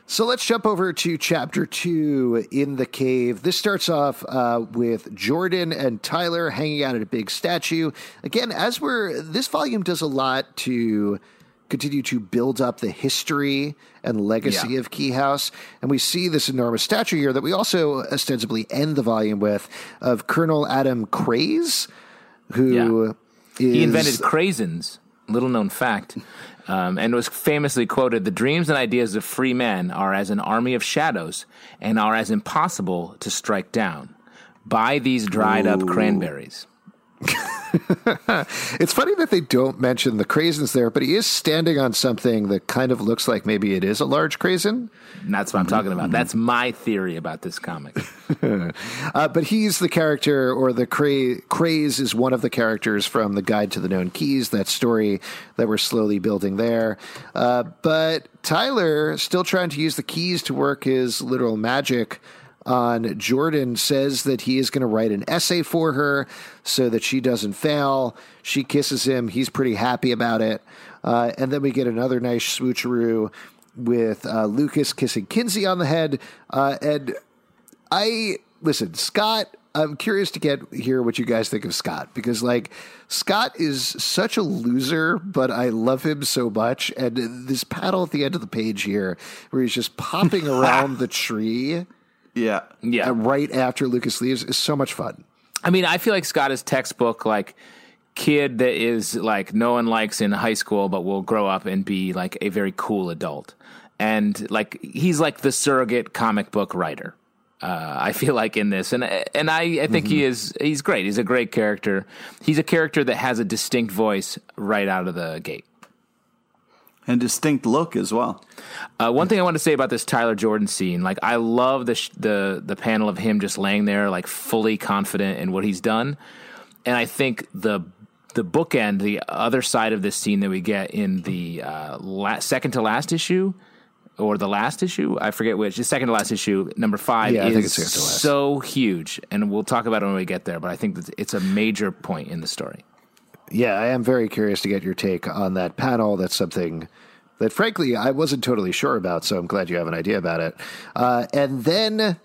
[SPEAKER 1] So let's jump over to chapter two in the cave. This starts off uh, with Jordan and Tyler hanging out at a big statue. Again, as we're this volume does a lot to continue to build up the history and legacy
[SPEAKER 3] Yeah.
[SPEAKER 1] of Key House, and we see this enormous statue here that we also ostensibly end the volume with of Colonel Adam Craze, who is
[SPEAKER 2] He invented crazens, little known fact, um, and was famously quoted The dreams and ideas of free men are as an army of shadows and are as impossible to strike down. Buy these dried up cranberries.
[SPEAKER 1] It's funny that they don't mention the crazens there, but he is standing on something that kind of looks like maybe it is a large crazen.
[SPEAKER 2] And that's what I'm talking about. That's my theory about this comic.
[SPEAKER 1] Uh, but he's the character, or the cra- craze is one of the characters from the Guide to the Known Keys, that story that we're slowly building there. Uh, but Tyler, still trying to use the keys to work his literal magic on Jordan, says that he is going to write an essay for her so that she doesn't fail. She kisses him. He's pretty happy about it. Uh, and then we get another nice swoocheroo with uh, Lucas kissing Kinsey on the head. Uh, and I listen, Scott. I'm curious to get hear what you guys think of Scott because like Scott is such a loser, but I love him so much. And this paddle at the end of the page here, where he's just popping around the tree
[SPEAKER 3] Yeah.
[SPEAKER 2] Yeah.
[SPEAKER 1] right after Lucas leaves, is so much fun.
[SPEAKER 2] I mean, I feel like Scott is textbook like kid that is like no one likes in high school, but will grow up and be like a very cool adult. And like he's like the surrogate comic book writer. Uh, I feel like in this, and and I, I think he is he's great. He's a great character. He's a character that has a distinct voice right out of the gate.
[SPEAKER 3] And distinct look as well.
[SPEAKER 2] Uh, one thing I want to say about this Tyler Jordan scene, like I love the sh- the the panel of him just laying there, like fully confident in what he's done, and I think the the bookend, the other side of this scene that we get in the uh, la- second to last issue, or the last issue, I forget which, the second to last issue, number five,
[SPEAKER 1] Yeah, I
[SPEAKER 2] is
[SPEAKER 1] think it's second to last.
[SPEAKER 2] so huge, and we'll talk about it when we get there. But I think that it's a major point in the story.
[SPEAKER 1] Yeah, I am very curious to get your take on that panel. That's something that, frankly, I wasn't totally sure about, so I'm glad you have an idea about it. Uh, and then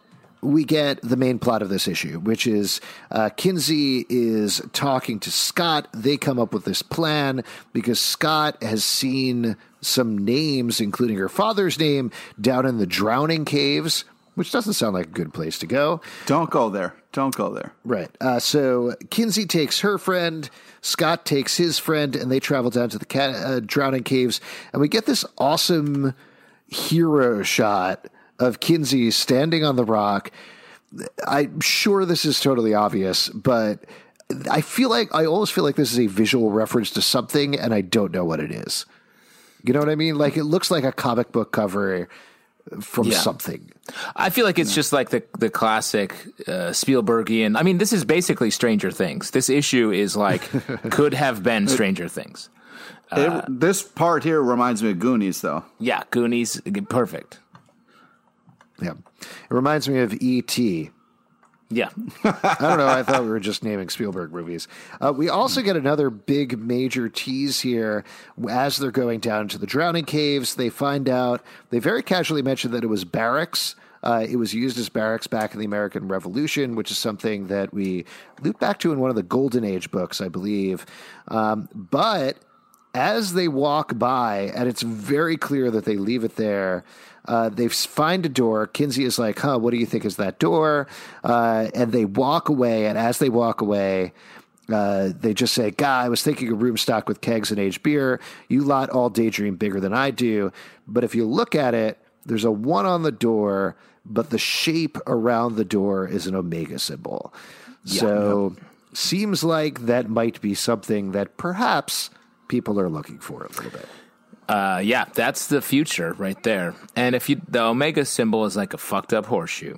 [SPEAKER 1] we get the main plot of this issue, which is uh, Kinsey is talking to Scott. They come up with this plan because Scott has seen some names, including her father's name, down in the drowning caves, which doesn't sound like a good place to go.
[SPEAKER 3] Don't go there. Don't go there.
[SPEAKER 1] Right. Uh, so Kinsey takes her friend, Scott takes his friend, and they travel down to the ca- uh, drowning caves. And we get this awesome hero shot of Kinsey standing on the rock. I'm sure this is totally obvious, but I feel like I almost feel like this is a visual reference to something, and I don't know what it is. You know what I mean? Like it looks like a comic book cover from
[SPEAKER 2] Yeah.
[SPEAKER 1] something.
[SPEAKER 2] I feel like it's just like the the classic uh, Spielbergian. I mean, this is basically Stranger Things. This issue is like could have been Stranger Things.
[SPEAKER 3] It- this part here reminds me of Goonies, though.
[SPEAKER 2] Yeah, Goonies, perfect.
[SPEAKER 1] Yeah. It reminds me of E E.T.
[SPEAKER 2] Yeah,
[SPEAKER 1] I don't know. I thought we were just naming Spielberg movies. Uh, we also get another big major tease here as they're going down to the drowning caves. They find out, they very casually mention that it was barracks. Uh, it was used as barracks back in the American Revolution, which is something that we loop back to in one of the Golden Age books, I believe. Um, but as they walk by, and it's very clear that they leave it there. Uh, they find a door. Kinsey is like, "Huh, what do you think is that door?" Uh, and they walk away. And as they walk away, uh, they just say, "Guy, I was thinking a room stocked with kegs and aged beer. You lot all daydream bigger than I do. But if you look at it, there's a one on the door, but the shape around the door is an omega symbol. so seems like that might be something that perhaps people are looking for a little bit."
[SPEAKER 2] Uh, yeah, that's the future right there. And if you the Omega symbol is like a fucked up horseshoe.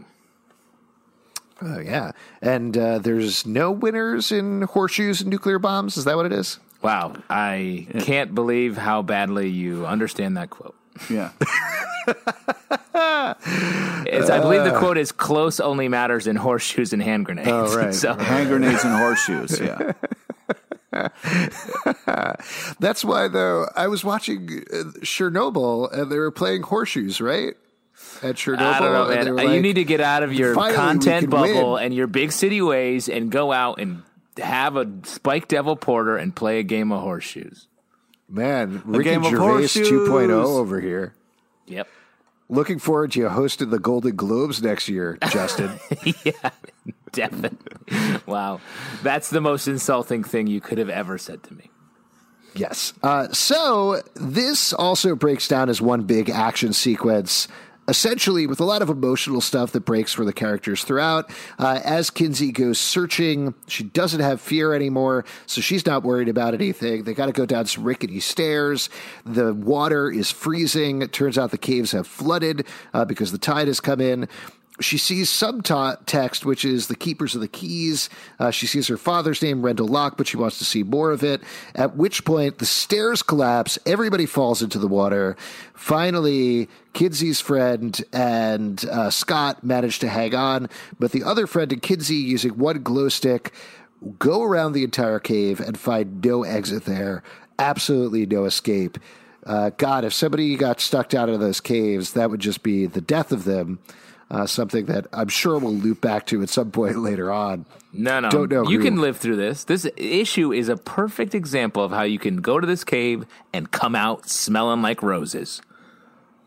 [SPEAKER 1] Oh yeah, and uh, there's no winners in horseshoes and nuclear bombs. Is that what it is?
[SPEAKER 2] Wow, I can't believe how badly you understand that quote.
[SPEAKER 3] Yeah.
[SPEAKER 2] It's, I believe the quote is "close only matters in horseshoes and hand grenades."
[SPEAKER 1] Oh, right.
[SPEAKER 2] so
[SPEAKER 3] Hand grenades and horseshoes. Yeah.
[SPEAKER 1] That's why, though, I was watching uh, Chernobyl and they were playing horseshoes, right? At Chernobyl,
[SPEAKER 2] I don't know, man.
[SPEAKER 1] were
[SPEAKER 2] you need to get out of your content bubble
[SPEAKER 1] win."
[SPEAKER 2] and your big city ways and go out and have a spike devil porter and play a game of horseshoes.
[SPEAKER 1] Man, Ricky
[SPEAKER 3] game
[SPEAKER 1] Gervais
[SPEAKER 3] horseshoes.
[SPEAKER 1] 2.0 over here.
[SPEAKER 2] Yep.
[SPEAKER 1] Looking forward to you hosting the Golden Globes next year, Justin.
[SPEAKER 2] yeah, definitely. wow, that's the most insulting thing you could have ever said to me.
[SPEAKER 1] Yes. Uh, so this also breaks down as one big action sequence. Essentially, with a lot of emotional stuff that breaks for the characters throughout. Uh, as Kinsey goes searching, she doesn't have fear anymore, so she's not worried about anything. They got to go down some rickety stairs. The water is freezing. It turns out the caves have flooded uh, because the tide has come in. She sees some ta- text, which is the keepers of the keys. Uh, she sees her father's name, Rendell Locke, but she wants to see more of it. At which point, the stairs collapse. Everybody falls into the water. Finally, Kinsey's friend and uh, Scott manage to hang on, but the other friend and Kinsey, using one glow stick, go around the entire cave and find no exit there. Absolutely no escape. Uh, God, if somebody got stuck down in those caves, that would just be the death of them. Uh, something that I'm sure we'll loop back to at some point later on.
[SPEAKER 2] No, no.
[SPEAKER 1] Don't know
[SPEAKER 2] You
[SPEAKER 1] who-
[SPEAKER 2] can live through this. This issue is a perfect example of how you can go to this cave and come out smelling like roses.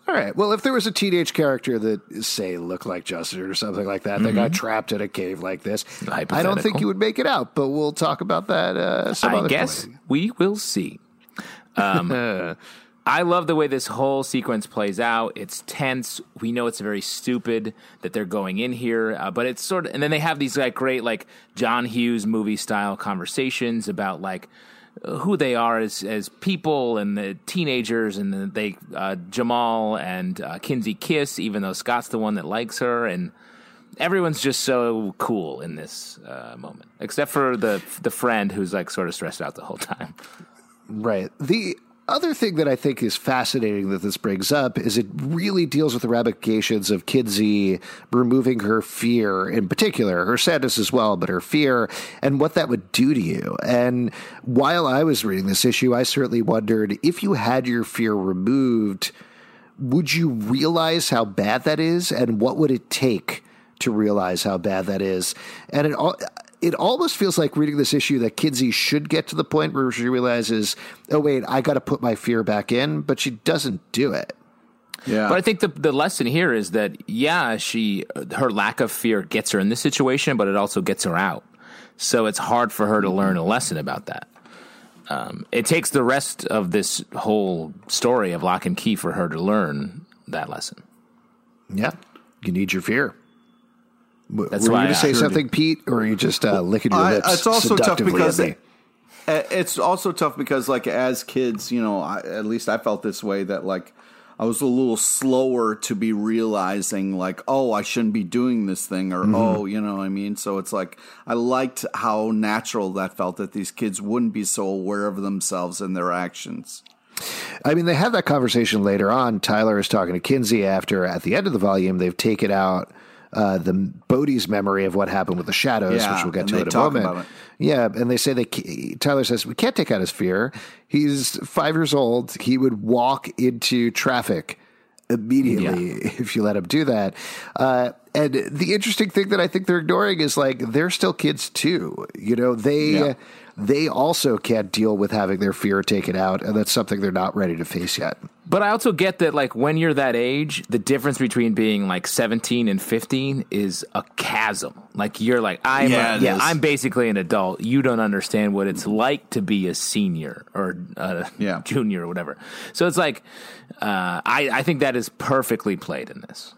[SPEAKER 1] All right. Well, if there was a teenage character that, say, looked like Justin or something like that, that got trapped in a cave like this, I don't think you would make it out. But we'll talk about that uh, some
[SPEAKER 2] I
[SPEAKER 1] other
[SPEAKER 2] guess
[SPEAKER 1] point.
[SPEAKER 2] we will see. Um, I love the way this whole sequence plays out. It's tense. We know it's very stupid that they're going in here, uh, but it's sort of. And then they have these like great like John Hughes movie style conversations about like who they are as as people and the teenagers and the, they uh, Jamal and uh, Kinsey kiss, even though Scott's the one that likes her and. Everyone's just so cool in this uh, moment, except for the the friend who's like sort of stressed out the whole time.
[SPEAKER 1] Right. The other thing that I think is fascinating that this brings up is it really deals with the ramifications of Kinsey removing her fear, in particular, her sadness as well, but her fear and what that would do to you. And while I was reading this issue, I certainly wondered if you had your fear removed, would you realize how bad that is? And what would it take to realize how bad that is? And it all. It almost feels like reading this issue that Kinsey should get to the point where she realizes, oh, wait, I got to put my fear back in, but she doesn't do it.
[SPEAKER 3] Yeah.
[SPEAKER 2] But I think the the lesson here is that yeah, she her lack of fear gets her in this situation, but it also gets her out. So it's hard for her to learn a lesson about that. Um, it takes the rest of this whole story of Locke and Key for her to learn that lesson.
[SPEAKER 1] Yeah. You need your fear.
[SPEAKER 2] That's
[SPEAKER 1] Were you going to say something, Pete, or are you just uh, licking your
[SPEAKER 3] I-
[SPEAKER 1] lips?
[SPEAKER 3] it's also tough because? Uh, it's also tough because like as kids you know I, at least i felt this way that like i was a little slower to be realizing like oh i shouldn't be doing this thing or oh you know what i mean so it's like i liked how natural that felt that these kids wouldn't be so aware of themselves and their actions
[SPEAKER 1] I mean, they have that conversation later on. Tyler is talking to Kinsey after, at the end of the volume, they've taken out uh, the Bode's memory of what happened with the shadows,
[SPEAKER 3] Yeah,
[SPEAKER 1] which we'll get to in a moment. Yeah, and they say they Tyler says we can't take out his fear. He's five years old. He would walk into traffic immediately if you let him do that. Uh, and the interesting thing that I think they're ignoring is like they're still kids too. You know, they
[SPEAKER 3] Yeah.
[SPEAKER 1] They also can't deal with having their fear taken out, and that's something they're not ready to face yet.
[SPEAKER 2] But I also get that, like, when you're that age, the difference between being like 17 and 15 is a chasm. Like, you're like, I'm,
[SPEAKER 3] Yeah,
[SPEAKER 2] a, yeah. I'm basically an adult. You don't understand what it's like to be a senior or a
[SPEAKER 3] Yeah.
[SPEAKER 2] junior or whatever. So it's like, uh, I, I think that is perfectly played in this.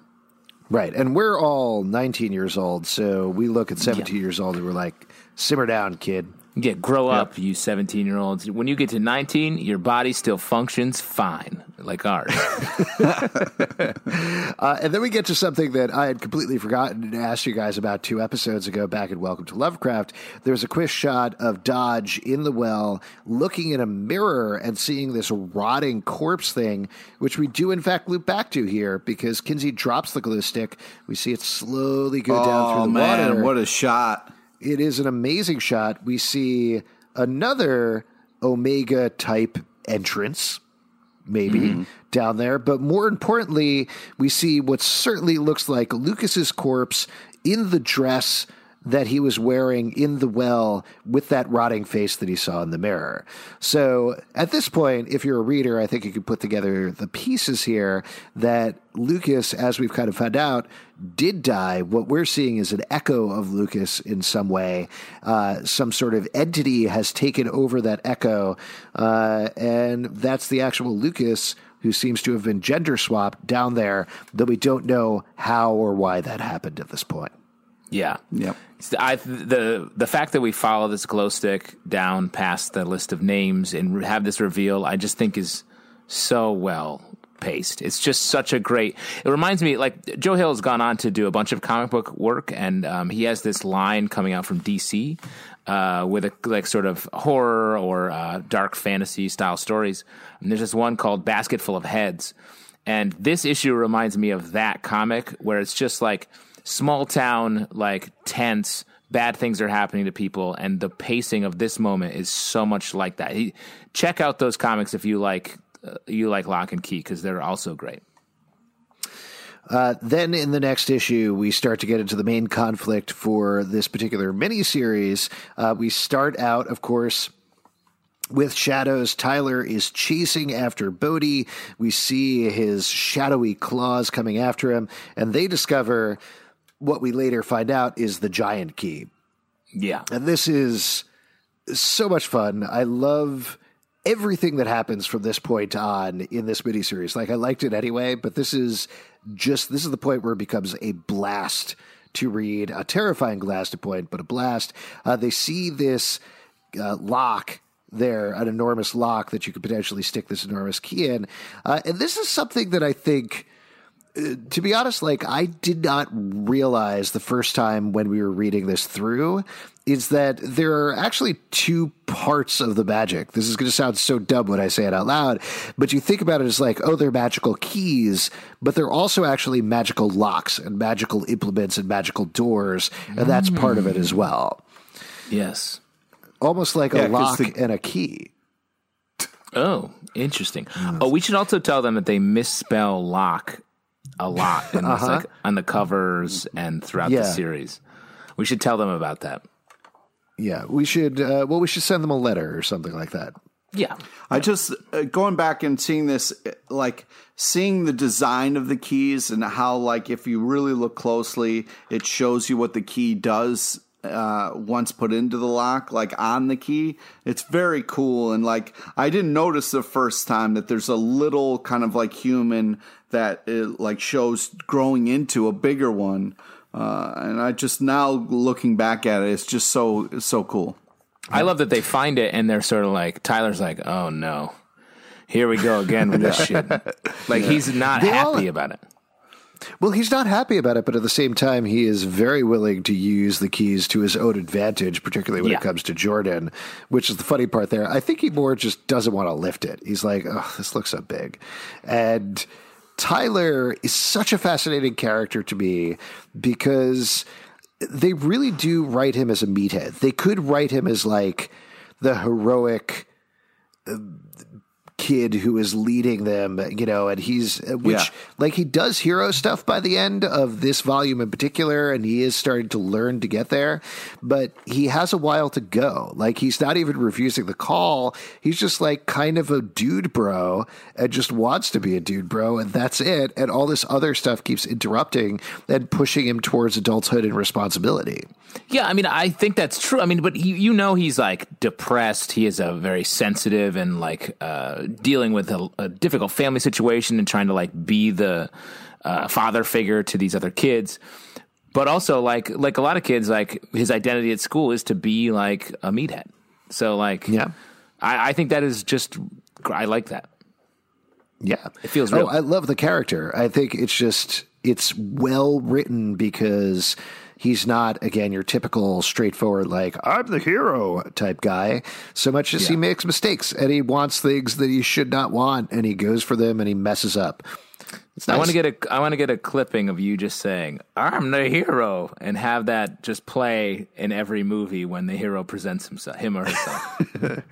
[SPEAKER 1] Right. And we're all 19 years old. So we look at 17 years old and we're like, simmer down, kid.
[SPEAKER 2] Yeah, grow up, you 17 year olds. When you get to 19, your body still functions fine, like ours.
[SPEAKER 1] Uh, and then we get to something that I had completely forgotten to ask you guys about two episodes ago back in Welcome to Lovecraft. There's a quick shot of Dodge in the well looking in a mirror and seeing this rotting corpse thing, which we do in fact loop back to here because Kinsey drops the glue stick. We see it slowly go down through
[SPEAKER 3] oh
[SPEAKER 1] the
[SPEAKER 3] man
[SPEAKER 1] water.
[SPEAKER 3] what a shot
[SPEAKER 1] It is an amazing shot. We see another Omega type entrance, maybe mm-hmm. down there. But more importantly, we see what certainly looks like Lucas's corpse in the dress that he was wearing in the well with that rotting face that he saw in the mirror. So at this point, if you're a reader, I think you could put together the pieces here that Lucas, as we've kind of found out, did die. What we're seeing is an echo of Lucas in some way. Uh, some sort of entity has taken over that echo, uh, and that's the actual Lucas who seems to have been gender swapped down there, though we don't know how or why that happened at this point.
[SPEAKER 2] Yeah.
[SPEAKER 3] Yep.
[SPEAKER 2] I the the fact that we follow this glow stick down past the list of names and have this reveal, I just think is so well paced. It's just such a great. It reminds me like Joe Hill has gone on to do a bunch of comic book work, and um, he has this line coming out from DC uh, with a like sort of horror or uh, dark fantasy style stories. And there's this one called Basket Full of Heads, and this issue reminds me of that comic where it's just like small town, like tense, bad things are happening to people, and the pacing of this moment is so much like that. He, check out those comics if you like uh, you like Locke and Key because they're also great.
[SPEAKER 1] Uh, then in the next issue, we start to get into the main conflict for this particular miniseries. Uh, we start out, of course, with shadows, Tyler is chasing after Bode. We see his shadowy claws coming after him, and they discover what we later find out is the giant key.
[SPEAKER 2] Yeah.
[SPEAKER 1] And this is so much fun. I love everything that happens from this point on in this miniseries. Like I liked it anyway, but this is just this is the point where it becomes a blast to read, a terrifying blast to point, but a blast. Uh, they see this uh, lock there, an enormous lock that you could potentially stick this enormous key in, uh, and this is something that I think to be honest, like I did not realize the first time when we were reading this through is that there are actually two parts of the magic. This is going to sound so dumb when I say it out loud, but you think about it as like, oh, they're magical keys, but they're also actually magical locks and magical implements and magical doors, and that's part of it as mm. well.
[SPEAKER 2] Yes.
[SPEAKER 1] Almost like
[SPEAKER 3] Yeah,
[SPEAKER 1] a
[SPEAKER 3] 'cause
[SPEAKER 1] lock
[SPEAKER 3] the-
[SPEAKER 1] and a key.
[SPEAKER 2] Oh, interesting. Oh, we should also tell them that they misspell lock a lot in this, like on the covers and throughout
[SPEAKER 1] Yeah.
[SPEAKER 2] the series. We should tell them about that.
[SPEAKER 1] Yeah, we should. Uh, well, we should send them a letter or something like that.
[SPEAKER 2] Yeah.
[SPEAKER 3] I just uh, going back and seeing this, uh, like seeing the design of the keys and how, like, if you really look closely, it shows you what the key does uh, once put into the lock, like on the key. It's very cool, and like I didn't notice the first time that there's a little kind of like human that it, like shows growing into a bigger one. Uh, and I just now looking back at it, it's just so so cool.
[SPEAKER 2] I love that they find it and they're sort of like Tyler's like, "Oh no. Here we go again with this shit." Like he's not
[SPEAKER 1] They all-
[SPEAKER 2] happy about it.
[SPEAKER 1] Well, he's not happy about it, but at the same time, he is very willing to use the keys to his own advantage, particularly when
[SPEAKER 2] Yeah.
[SPEAKER 1] it comes to Jordan, which is the funny part there. I think he more just doesn't want to lift it. He's like, oh, this looks so big. And Tyler is such a fascinating character to me because they really do write him as a meathead. They could write him as like the heroic kid who is leading them, you know, and he's uh, which
[SPEAKER 3] Yeah.
[SPEAKER 1] like he does hero stuff by the end of this volume in particular, and he is starting to learn to get there, but he has a while to go. Like he's not even refusing the call. He's just like kind of a dude bro and just wants to be a dude bro, and that's it. And all this other stuff keeps interrupting and pushing him towards adulthood and responsibility.
[SPEAKER 2] Yeah, I mean, I think that's true. I mean, but he, you know, he's like depressed. He is a very sensitive and like uh, dealing with a, a difficult family situation and trying to like be the uh, father figure to these other kids. But also, like like a lot of kids, like his identity at school is to be like a meathead. So, like,
[SPEAKER 1] Yeah.
[SPEAKER 2] I, I think that is just I like that.
[SPEAKER 1] Yeah.
[SPEAKER 2] It feels
[SPEAKER 1] Oh,
[SPEAKER 2] real.
[SPEAKER 1] I love the character. I think it's just it's well written because he's not again your typical straightforward like I'm the hero type guy. So much as he makes mistakes and he wants things that he should not want and he goes for them and he messes up. It's
[SPEAKER 2] I want to get a I want to get a clipping of you just saying "I'm the hero" and have that just play in every movie when the hero presents himself, him or herself.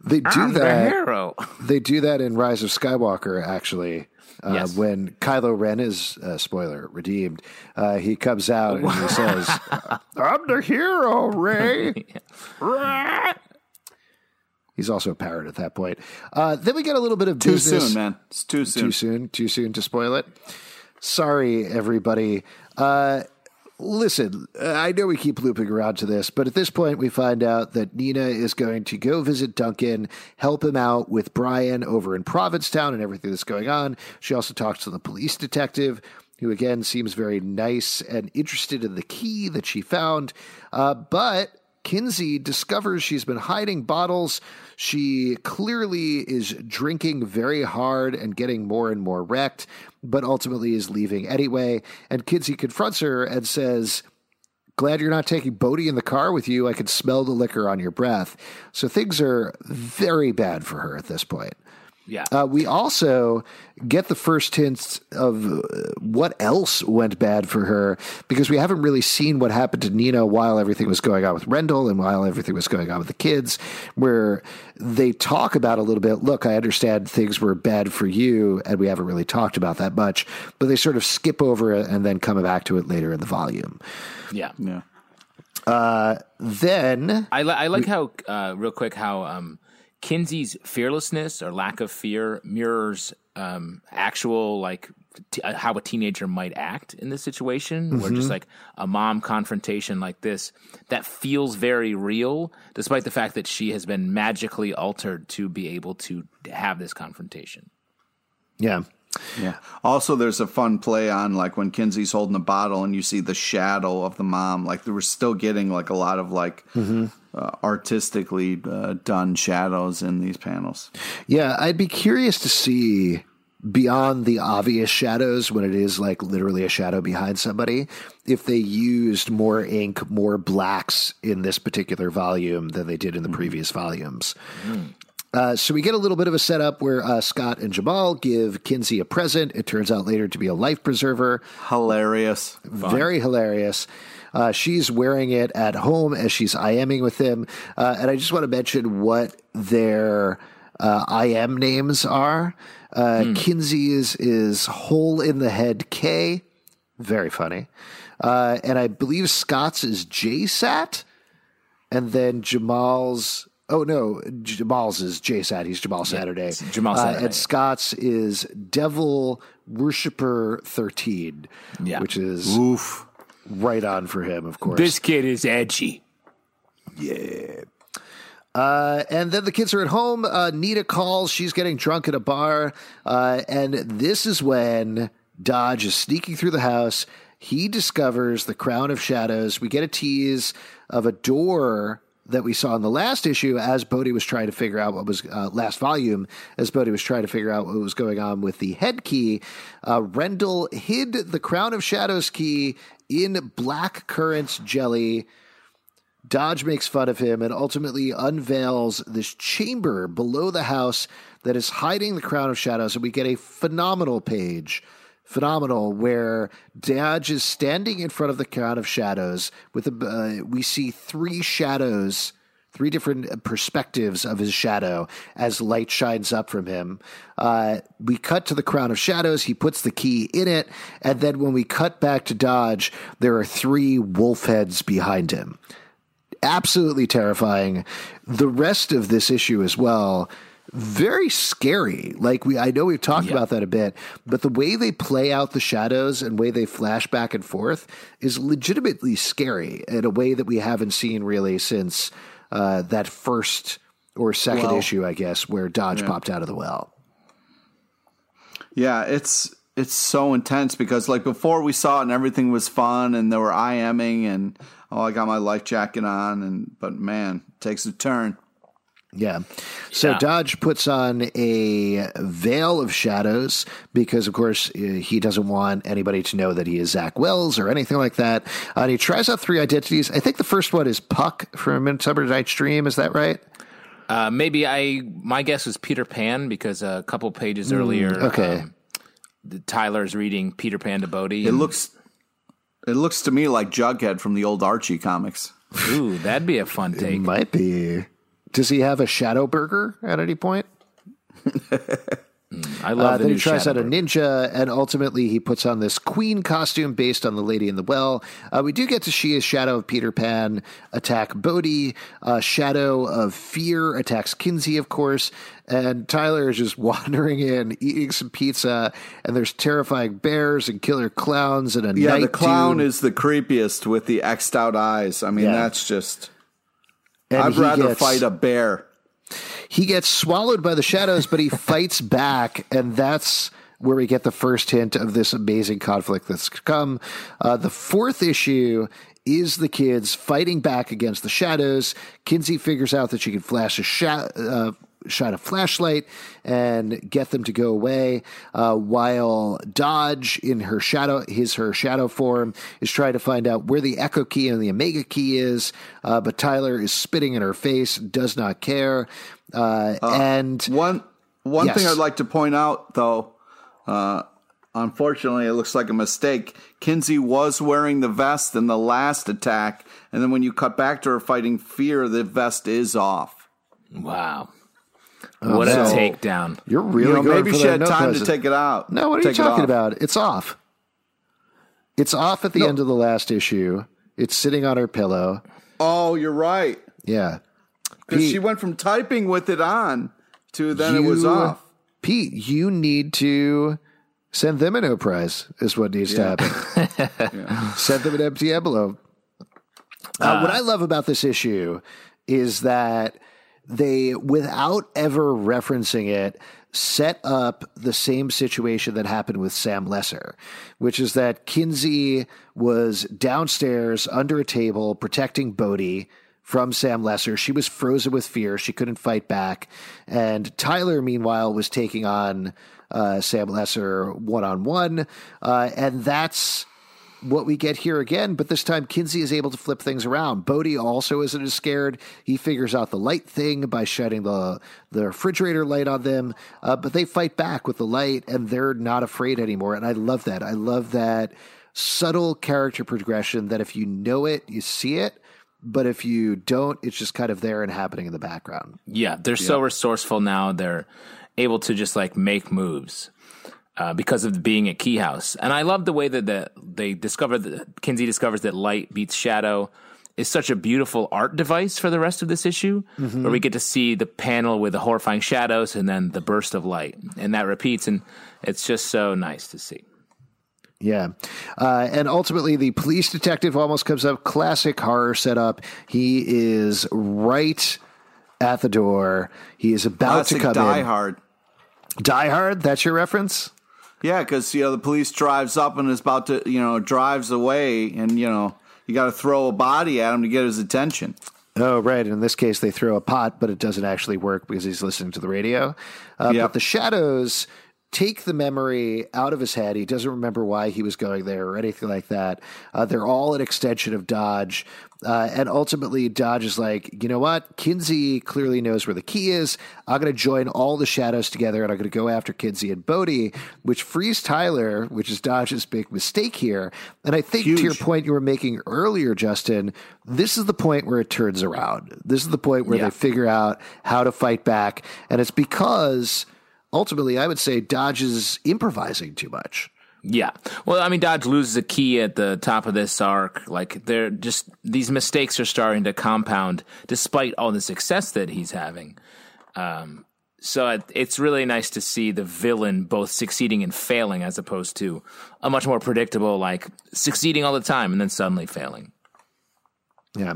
[SPEAKER 1] they do
[SPEAKER 2] I'm the
[SPEAKER 1] that.
[SPEAKER 2] hero.
[SPEAKER 1] They do that in Rise of Skywalker, actually. Uh,
[SPEAKER 2] Yes.
[SPEAKER 1] When Kylo Ren is, uh, spoiler, redeemed, uh, he comes out and he says, I'm the hero, Rey. He's also a parrot at that point. Uh, then we get a little bit of
[SPEAKER 3] Too
[SPEAKER 1] business.
[SPEAKER 3] soon, man. It's too soon.
[SPEAKER 1] Too soon. Too soon to spoil it. Sorry, everybody. Listen, uh, I know we keep looping around to this, but at this point, we find out that Nina is going to go visit Duncan, help him out with Brian over in Provincetown and everything that's going on. She also talks to the police detective. Who again seems very nice and interested in the key that she found. Uh, but Kinsey discovers she's been hiding bottles. She clearly is drinking very hard and getting more and more wrecked, but ultimately is leaving anyway. And Kinsey confronts her and says, Glad you're not taking Bode in the car with you. I can smell the liquor on your breath. So things are very bad for her at this point.
[SPEAKER 2] Yeah.
[SPEAKER 1] Uh, we also get the first hints of uh, what else went bad for her because we haven't really seen what happened to Nina while everything was going on with Rendell and while everything was going on with the kids, where they talk about a little bit. Look, I understand things were bad for you, and we haven't really talked about that much, but they sort of skip over it and then come back to it later in the volume.
[SPEAKER 2] yeah.
[SPEAKER 3] Yeah.
[SPEAKER 1] Then
[SPEAKER 2] I, li- I like how uh, real quick how um, Kinsey's fearlessness or lack of fear mirrors um, actual like t- uh, how a teenager might act in this situation, mm-hmm. where just like a mom confrontation like this that feels very real, despite the fact that she has been magically altered to be able to have this confrontation.
[SPEAKER 1] Yeah.
[SPEAKER 3] Yeah. Also, there's a fun play on like when Kinsey's holding the bottle and you see the shadow of the mom. Like we're still getting like a lot of like mm-hmm. Uh, artistically uh, done shadows in these panels.
[SPEAKER 1] Yeah, I'd be curious to see beyond the obvious shadows when it is like literally a shadow behind somebody if they used more ink more blacks in this particular volume than they did in the mm. previous volumes mm. uh, so we get a little bit of a setup where uh, Scott and Jamal give Kinsey a present. It turns out later to be a life preserver.
[SPEAKER 3] Hilarious,
[SPEAKER 1] Fun. very hilarious. Uh, she's wearing it at home as she's IMing with him, uh, and I just want to mention what their uh, IM names are. Uh, mm. Kinsey's is Hole in the Head K. Very funny. Uh, and I believe Scott's is JSAT. And then Jamal's, oh no, Jamal's is JSAT. He's Jamal Saturday.
[SPEAKER 2] Yeah, Jamal uh, Saturday.
[SPEAKER 1] and Scott's is Devil Worshipper 13, yeah. which is Oof. Right on for him, of course.
[SPEAKER 2] This kid is edgy.
[SPEAKER 1] Yeah. Uh, and then the kids are at home. Uh, Nina calls. She's getting drunk at a bar. Uh, and this is when Dodge is sneaking through the house. He discovers the crown of shadows. We get a tease of a door that we saw in the last issue as Bode was trying to figure out what was uh, last volume, as Bode was trying to figure out what was going on with the head key. Uh, Rendell hid the crown of shadows key in black currant jelly Dodge makes fun of him and ultimately unveils this chamber below the house that is hiding the crown of shadows. And we get a phenomenal page, phenomenal, where Dodge is standing in front of the crown of shadows. With a, uh, we see three shadows, three different perspectives of his shadow as light shines up from him. Uh, we cut to the crown of shadows. He puts the key in it, and then when we cut back to Dodge, there are three wolf heads behind him absolutely terrifying. The rest of this issue as well very scary. Like we, I know we've talked yep. about that a bit, but the way they play out the shadows and way they flash back and forth is legitimately scary in a way that we haven't seen really since uh, that first or second well, issue, I guess, where Dodge yeah. popped out of the well.
[SPEAKER 3] Yeah, it's it's so intense because like before we saw it and everything was fun and there were IMing and oh, I got my life jacket on, and but man, takes a turn.
[SPEAKER 1] Yeah. So yeah. Dodge puts on a veil of shadows because, of course, uh, he doesn't want anybody to know that he is Zack Wells or anything like that. Uh, and he tries out three identities. I think the first one is Puck from Midsummer Night's Dream. Is that right?
[SPEAKER 2] Uh, maybe I. My guess was Peter Pan because a couple pages mm, earlier,
[SPEAKER 1] okay, um,
[SPEAKER 2] Tyler's reading Peter Pan to Bode.
[SPEAKER 3] It looks it looks to me like Jughead from the old Archie comics.
[SPEAKER 2] Ooh, that'd be a fun take. It
[SPEAKER 1] might be. Does he have a shadow burger at any point?
[SPEAKER 2] I love. Uh,
[SPEAKER 1] the then he tries out a ninja, and ultimately he puts on this queen costume based on the Lady in the Well. Uh, we do get to see a shadow of Peter Pan attack Bode. Uh, shadow of Fear attacks Kinsey, of course, and Tyler is just wandering in, eating some pizza, and there's terrifying bears and killer clowns and a
[SPEAKER 3] yeah. the clown is the creepiest with the xed out eyes. I mean, yeah. that's just. And I'd rather gets, fight a bear.
[SPEAKER 1] He gets swallowed by the shadows, but he fights back, and that's where we get the first hint of this amazing conflict that's come. Uh, the fourth issue is the kids fighting back against the shadows. Kinsey figures out that she can flash a shot. Uh, shine a flashlight and get them to go away uh, while dodge in her shadow his her shadow form is trying to find out where the echo key and the omega key is uh, but tyler is spitting in her face does not care uh, uh, and
[SPEAKER 3] one one yes. thing I'd like to point out, though, uh, unfortunately, it looks like a mistake. Kinsey was wearing the vest in the last attack, and then when you cut back to her fighting Fear, the vest is off.
[SPEAKER 2] Wow. Oh, what so, a takedown!
[SPEAKER 1] You're really you know,
[SPEAKER 3] maybe she had time present. to take it out.
[SPEAKER 1] No, what are you talking about? It's off. It's off at the no. end of the last issue. It's sitting on her pillow.
[SPEAKER 3] Oh, you're right.
[SPEAKER 1] Yeah.
[SPEAKER 3] because she went from typing with it on to then it was off.
[SPEAKER 1] Pete, you need to send them a no prize, is what needs to happen. Send them an empty envelope. Uh, what I love about this issue is that they, without ever referencing it, set up the same situation that happened with Sam Lesser, which is that Kinsey was downstairs under a table protecting Bode from Sam Lesser. She was frozen with fear. She couldn't fight back. And Tyler, meanwhile, was taking on uh, Sam Lesser one on one. And that's what we get here again, but this time Kinsey is able to flip things around. Bode also isn't as scared. He figures out the light thing by shining the the refrigerator light on them, uh, but they fight back with the light, and they're not afraid anymore. And I love that. I love that subtle character progression. That if you know it, you see it. But if you don't, it's just kind of there and happening in the background.
[SPEAKER 2] Yeah, they're so resourceful now. They're able to just like make moves uh, because of being a key house. And I love the way that the, they discover that Kinsey discovers that light beats shadow is such a beautiful art device for the rest of this issue, where we get to see the panel with the horrifying shadows and then the burst of light, and that repeats, and it's just so nice to see.
[SPEAKER 1] Yeah. Uh, and ultimately, the police detective almost comes up. Classic horror setup. He is right at the door. He is about
[SPEAKER 3] Classic
[SPEAKER 1] to come
[SPEAKER 3] Die
[SPEAKER 1] in.
[SPEAKER 3] Hard.
[SPEAKER 1] Die Hard? That's your reference?
[SPEAKER 3] Yeah, because you know the police drives up and is about to, you know, drives away, and you know you got to throw a body at him to get his attention.
[SPEAKER 1] Oh, right. In this case, they throw a pot, but it doesn't actually work because he's listening to the radio. Uh,
[SPEAKER 3] Yep.
[SPEAKER 1] But the shadows take the memory out of his head. He doesn't remember why he was going there or anything like that. Uh, they're all an extension of Dodge. Uh, and ultimately, Dodge is like, you know what? Kinsey clearly knows where the key is. I'm going to join all the shadows together and I'm going to go after Kinsey and Bode, which frees Tyler, which is Dodge's big mistake here. And I think to your point you were making earlier, Justin, this is the point where it turns around. This is the point where
[SPEAKER 2] Yeah.
[SPEAKER 1] they figure out how to fight back. And it's because ultimately, I would say Dodge is improvising too much.
[SPEAKER 2] Yeah. Well, I mean, Dodge loses a key at the top of this arc. Like, they're just, these mistakes are starting to compound despite all the success that he's having. Um, so it's really nice to see the villain both succeeding and failing as opposed to a much more predictable, like, succeeding all the time and then suddenly failing.
[SPEAKER 1] Yeah.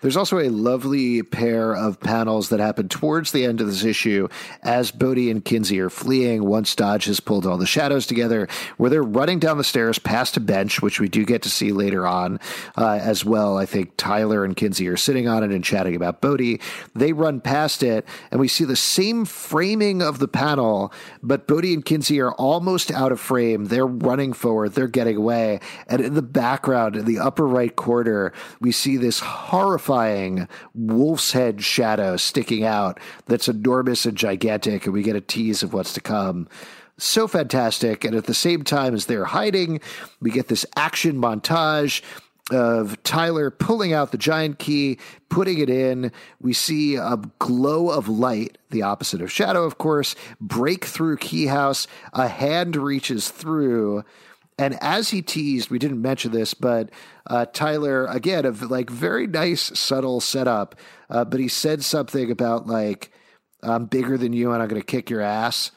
[SPEAKER 1] There's also a lovely pair of panels that happen towards the end of this issue as Bode and Kinsey are fleeing once Dodge has pulled all the shadows together, where they're running down the stairs past a bench, which we do get to see later on uh, as well. I think Tyler and Kinsey are sitting on it and chatting about Bode. They run past it, and we see the same framing of the panel, but Bode and Kinsey are almost out of frame. They're running forward, they're getting away. And in the background, in the upper right corner, we see this horrifying wolf's head shadow sticking out that's enormous and gigantic, and we get a tease of what's to come. So fantastic. And at the same time as they're hiding, we get this action montage of Tyler pulling out the giant key, putting it in. We see a glow of light, the opposite of shadow, of course, break through key house. A hand reaches through. And as he teased, we didn't mention this, but uh, Tyler, again, a v- like very nice, subtle setup. Uh, but he said something about like, I'm bigger than you and I'm going to kick your ass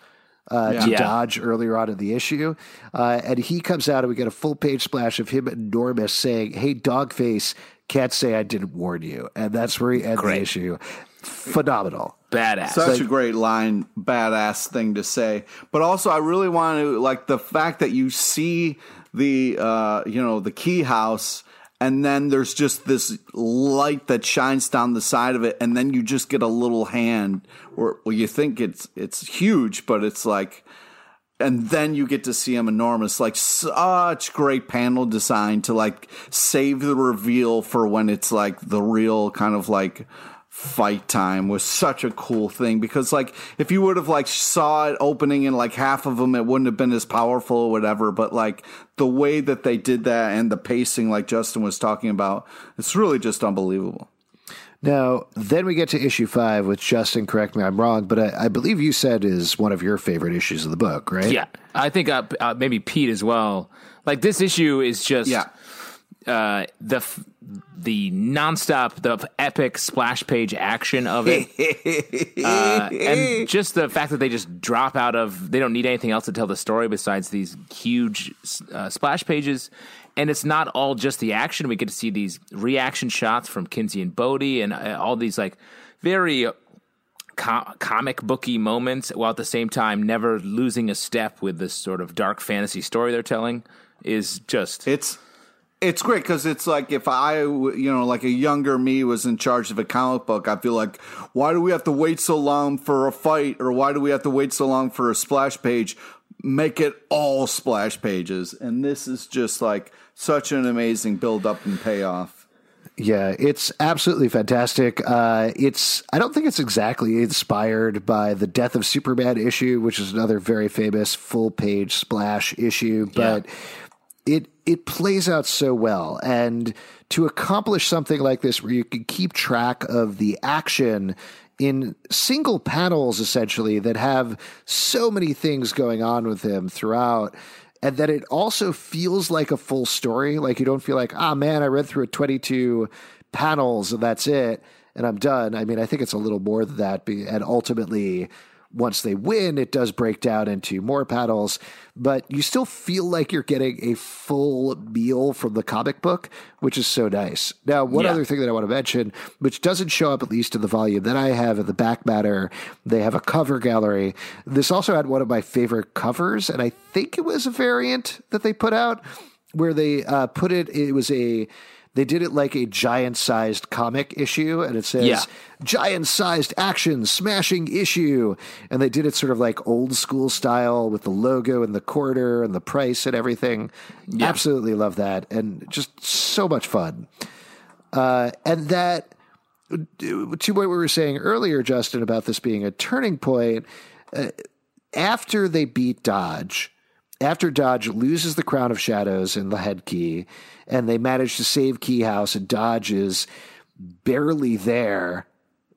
[SPEAKER 1] uh, to
[SPEAKER 2] Yeah.
[SPEAKER 1] Dodge earlier on in the issue. Uh, and he comes out and we get a full page splash of him enormous saying, Hey, Dogface, can't say I didn't warn you. And that's where he ends the issue. Phenomenal.
[SPEAKER 2] Badass.
[SPEAKER 3] Such a great line, badass thing to say. But also, I really want to like the fact that you see the uh, you know the key house, and then there's just this light that shines down the side of it, and then you just get a little hand, or well, you think it's it's huge, but it's like. And then you get to see him enormous, like such great panel design to like save the reveal for when it's like the real kind of like fight time was such a cool thing because like if you would have like saw it opening in like half of them it wouldn't have been as powerful or whatever but like the way that they did that and the pacing like Justin was talking about it's really just unbelievable
[SPEAKER 1] Now, then we get to issue five, which Justin, correct me, I'm wrong, but I, I believe you said is one of your favorite issues of the book, right?
[SPEAKER 2] Yeah, I think uh, uh, maybe Pete as well. Like this issue is just
[SPEAKER 3] Yeah.
[SPEAKER 2] Uh, the f- the nonstop, the epic splash page action of it, uh, and just the fact that they just drop out of they don't need anything else to tell the story besides these huge uh, splash pages. And it's not all just the action. We get to see these reaction shots from Kinsey and Bode, and uh, all these like very co- comic booky moments, while at the same time never losing a step with this sort of dark fantasy story they're telling. Is just
[SPEAKER 3] It's it's great because it's like if I, you know, like a younger me was in charge of a comic book, I feel like, why do we have to wait so long for a fight, or why do we have to wait so long for a splash page? Make it all splash pages, and this is just like such an amazing build up and payoff.
[SPEAKER 1] Yeah, it's absolutely fantastic. Uh, it's I don't think it's exactly inspired by the Death of Superman issue, which is another very famous full page splash issue, but it it plays out so well. And to accomplish something like this where you can keep track of the action in single panels essentially that have so many things going on with him throughout and that it also feels like a full story. Like you don't feel like ah man i read through 22 panels and that's it and i'm done. I mean i think it's a little more than that and ultimately once they win, it does break down into more panels, but you still feel like you're getting a full meal from the comic book, which is so nice. Now, one
[SPEAKER 2] Yeah.
[SPEAKER 1] other thing that I want to mention, which doesn't show up at least in the volume that I have in the back matter, they have a cover gallery. This also had one of my favorite covers, and I think it was a variant that they put out where they uh, put it, it was a. They did it like a giant sized comic issue, and it says
[SPEAKER 2] Yeah.
[SPEAKER 1] giant sized action smashing issue. And they did it sort of like old school style with the logo and the quarter and the price and everything. Absolutely love that. And just so much fun. Uh, and that, to what we were saying earlier, Justin, about this being a turning point, uh, after they beat Dodge, after Dodge loses the crown of shadows and the head key, and they manage to save Key House, and Dodge is barely there,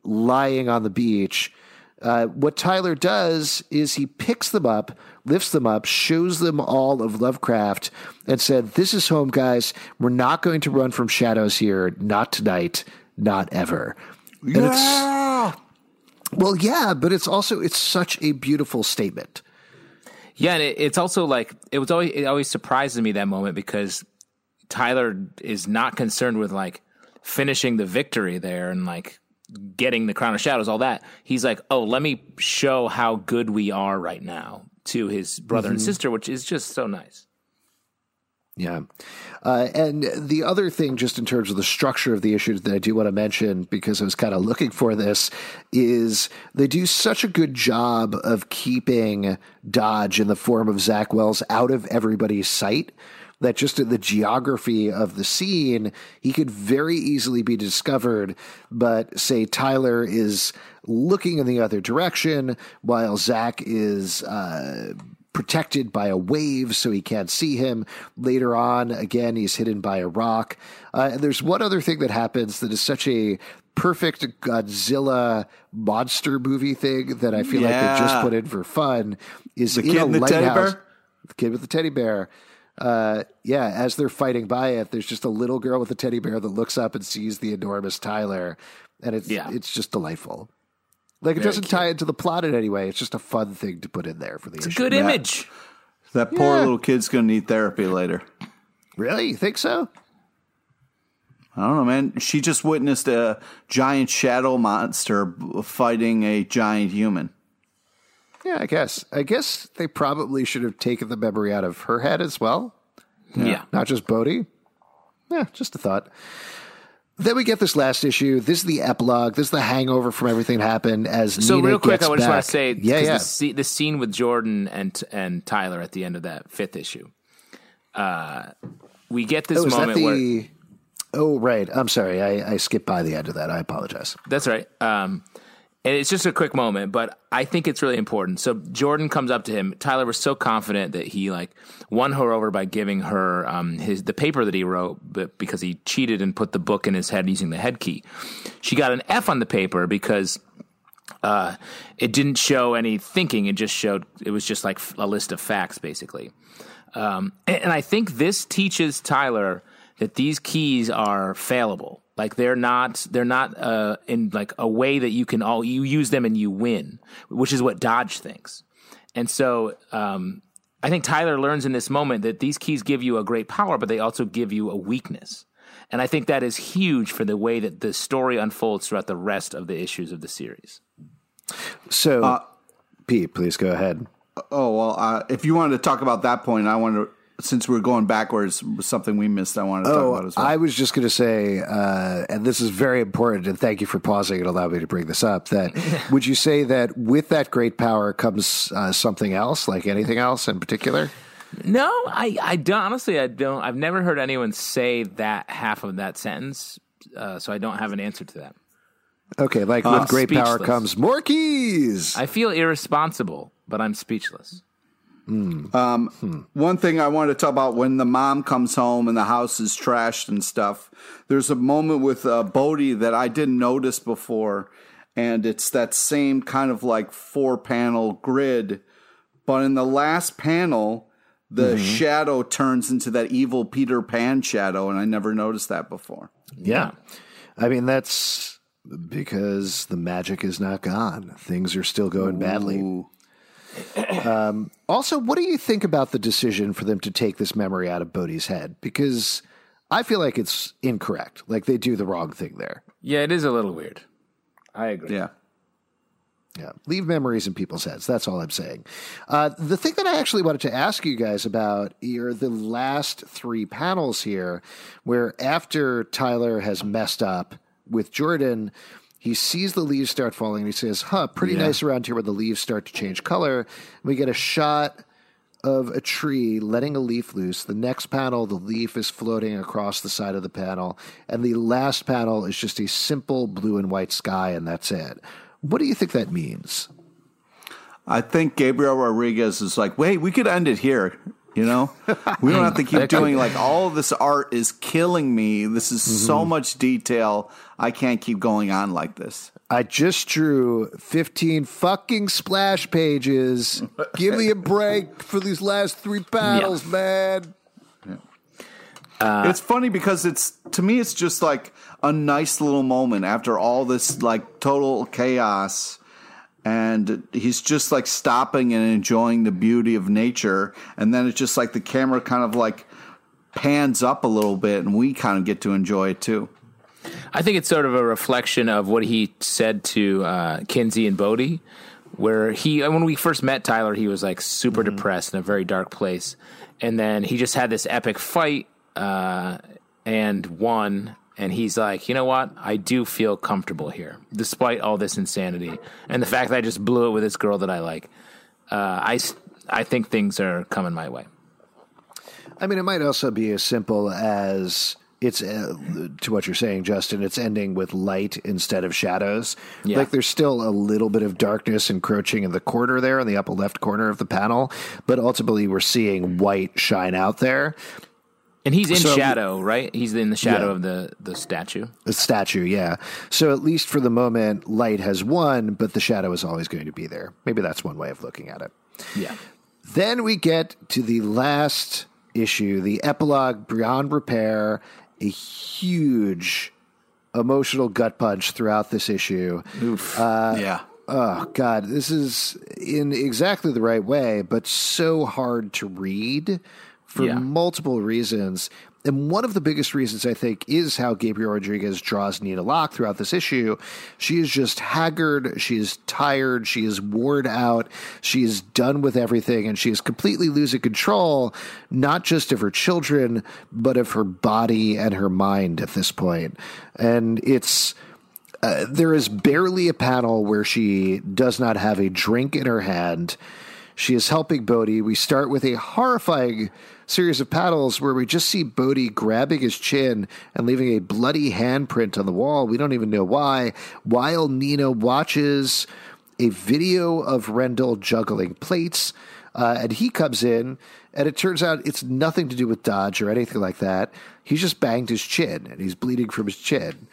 [SPEAKER 1] lying on the beach. Uh, what Tyler does is he picks them up, lifts them up, shows them all of Lovecraft, and said, This is home, guys. We're not going to run from shadows here. Not tonight. Not ever. And it's, well, yeah, but it's also it's such a beautiful statement.
[SPEAKER 2] Yeah, and it, it's also like it was always it always surprises me that moment because Tyler is not concerned with like finishing the victory there and like getting the crown of shadows, all that. He's like, oh, let me show how good we are right now to his brother and mm-hmm. sister, which is just so nice.
[SPEAKER 1] Yeah. Uh, and the other thing, just in terms of the structure of the issue that I do want to mention, because I was kind of looking for this, is they do such a good job of keeping Dodge in the form of Zack Wells out of everybody's sight. That just in the geography of the scene, he could very easily be discovered. But say Tyler is looking in the other direction while Zack is uh, protected by a wave so he can't see him. Later on, again, he's hidden by a rock. Uh, and there's one other thing that happens that is such a perfect Godzilla monster movie thing that I feel like they just put in for fun is
[SPEAKER 3] The
[SPEAKER 1] in
[SPEAKER 3] kid
[SPEAKER 1] a
[SPEAKER 3] and the teddy
[SPEAKER 1] lighthouse.
[SPEAKER 3] bear?
[SPEAKER 1] The kid with the teddy bear. Uh, yeah, as they're fighting by it, there's just a little girl with a teddy bear that looks up and sees the enormous Tyler, and it's
[SPEAKER 2] Yeah.
[SPEAKER 1] it's just delightful. Like it
[SPEAKER 2] Very
[SPEAKER 1] doesn't tie into the plot in any way. It's just a fun thing to put in there for the
[SPEAKER 2] It's a
[SPEAKER 1] issue.
[SPEAKER 2] good image.
[SPEAKER 3] That poor
[SPEAKER 1] Yeah.
[SPEAKER 3] little kid's gonna need therapy later.
[SPEAKER 1] Really, you think so?
[SPEAKER 3] I don't know, man. She just witnessed a giant shadow monster fighting a giant human.
[SPEAKER 1] Yeah, I guess. I guess they probably should have taken the memory out of her head as well,
[SPEAKER 2] Yeah.
[SPEAKER 1] not just Bode. Yeah, just a thought. Then we get this last issue. This is the epilogue. This is the hangover from everything that happened as
[SPEAKER 2] So
[SPEAKER 1] Nina
[SPEAKER 2] real quick, I just want to say,
[SPEAKER 1] yeah, yeah.
[SPEAKER 2] The, the scene with Jordan and and Tyler at the end of that fifth issue. Uh, we get this
[SPEAKER 1] Oh,
[SPEAKER 2] moment where?
[SPEAKER 1] Oh, right. I'm sorry. I, I skipped by the end of that. I apologize.
[SPEAKER 2] That's right. Um, and it's just a quick moment, but I think it's really important. So Jordan comes up to him. Tyler was so confident that he like won her over by giving her um, his the paper that he wrote, but because he cheated and put the book in his head using the head key. She got an F on the paper because uh, it didn't show any thinking. It just showed it was just like a list of facts, basically. Um, and, and I think this teaches Tyler that these keys are failable. Like they're not they're not uh, in like a way that you can all you use them and you win, which is what Dodge thinks. And so um, I think Tyler learns in this moment that these keys give you a great power, but they also give you a weakness. And I think that is huge for the way that the story unfolds throughout the rest of the issues of the series.
[SPEAKER 1] So, uh, Pete, please go ahead.
[SPEAKER 3] Oh well, uh, if you wanted to talk about that point, I want to since we're going backwards, something we missed. I wanted to
[SPEAKER 1] oh,
[SPEAKER 3] talk about as well.
[SPEAKER 1] I was just going to say, uh, and this is very important, and thank you for pausing and allow me to bring this up. That would you say that with that great power comes uh, something else, like anything else in particular?
[SPEAKER 2] No, I, I don't. Honestly, I don't. I've never heard anyone say that half of that sentence, uh, so I don't have an answer to that.
[SPEAKER 1] Okay, like with great speechless. power comes more keys.
[SPEAKER 2] I feel irresponsible, but I'm speechless.
[SPEAKER 3] Mm. Um, hmm. One thing I wanted to talk about when the mom comes home and the house is trashed and stuff. There's a moment with uh, Bode that I didn't notice before, and it's that same kind of like four panel grid, but in the last panel, the mm-hmm. shadow turns into that evil Peter Pan shadow, and I never noticed that before.
[SPEAKER 1] Yeah, I mean that's because the magic is not gone. Things are still going Ooh. badly. Um, also, what do you think about the decision for them to take this memory out of Bode's head? Because I feel like it's incorrect. Like they do the wrong thing there.
[SPEAKER 2] Yeah, it is a little weird. I agree.
[SPEAKER 3] Yeah.
[SPEAKER 1] Yeah, leave memories in people's heads. That's all I'm saying. Uh, the thing that I actually wanted to ask you guys about are the last three panels here, where after Tyler has messed up with Jordan, he sees the leaves start falling and he says, Huh, pretty yeah. nice around here where the leaves start to change color. We get a shot of a tree letting a leaf loose. The next panel, the leaf is floating across the side of the panel. And the last panel is just a simple blue and white sky, and that's it. What do you think that means?
[SPEAKER 3] I think Gabriel Rodriguez is like, wait, we could end it here. You know, we don't have to keep doing like all this art is killing me. This is mm-hmm. so much detail. I can't keep going on like this.
[SPEAKER 1] I just drew 15 fucking splash pages. Give me a break for these last three battles, yeah. man.
[SPEAKER 3] Yeah. Uh, it's funny because it's to me it's just like a nice little moment after all this like total chaos and he's just like stopping and enjoying the beauty of nature and then it's just like the camera kind of like pans up a little bit and we kind of get to enjoy it too
[SPEAKER 2] i think it's sort of a reflection of what he said to uh, kinsey and Bode where he when we first met tyler he was like super mm-hmm. depressed in a very dark place and then he just had this epic fight uh, and won and he's like, you know what? I do feel comfortable here, despite all this insanity and the fact that I just blew it with this girl that I like. Uh, I I think things are coming my way.
[SPEAKER 1] I mean, it might also be as simple as it's uh, to what you're saying, Justin. It's ending with light instead of shadows. Yeah. Like there's still a little bit of darkness encroaching in the corner there, in the upper left corner of the panel, but ultimately we're seeing white shine out there.
[SPEAKER 2] And he's in so, shadow, right? He's in the shadow yeah. of the, the statue.
[SPEAKER 1] The statue, yeah. So at least for the moment, light has won, but the shadow is always going to be there. Maybe that's one way of looking at it.
[SPEAKER 2] Yeah.
[SPEAKER 1] Then we get to the last issue, the epilogue beyond repair, a huge emotional gut punch throughout this issue.
[SPEAKER 3] Oof. Uh, yeah.
[SPEAKER 1] Oh God, this is in exactly the right way, but so hard to read for yeah. multiple reasons. And one of the biggest reasons, I think, is how Gabriel Rodriguez draws Nina Locke throughout this issue. She is just haggard. She is tired. She is worn out. She is done with everything. And she is completely losing control, not just of her children, but of her body and her mind at this point. And it's. Uh, there is barely a panel where she does not have a drink in her hand. She is helping Bode. We start with a horrifying series of paddles where we just see Bode grabbing his chin and leaving a bloody handprint on the wall. We don't even know why. While Nina watches a video of Rendell juggling plates, uh, and he comes in, and it turns out it's nothing to do with Dodge or anything like that. He just banged his chin, and he's bleeding from his chin.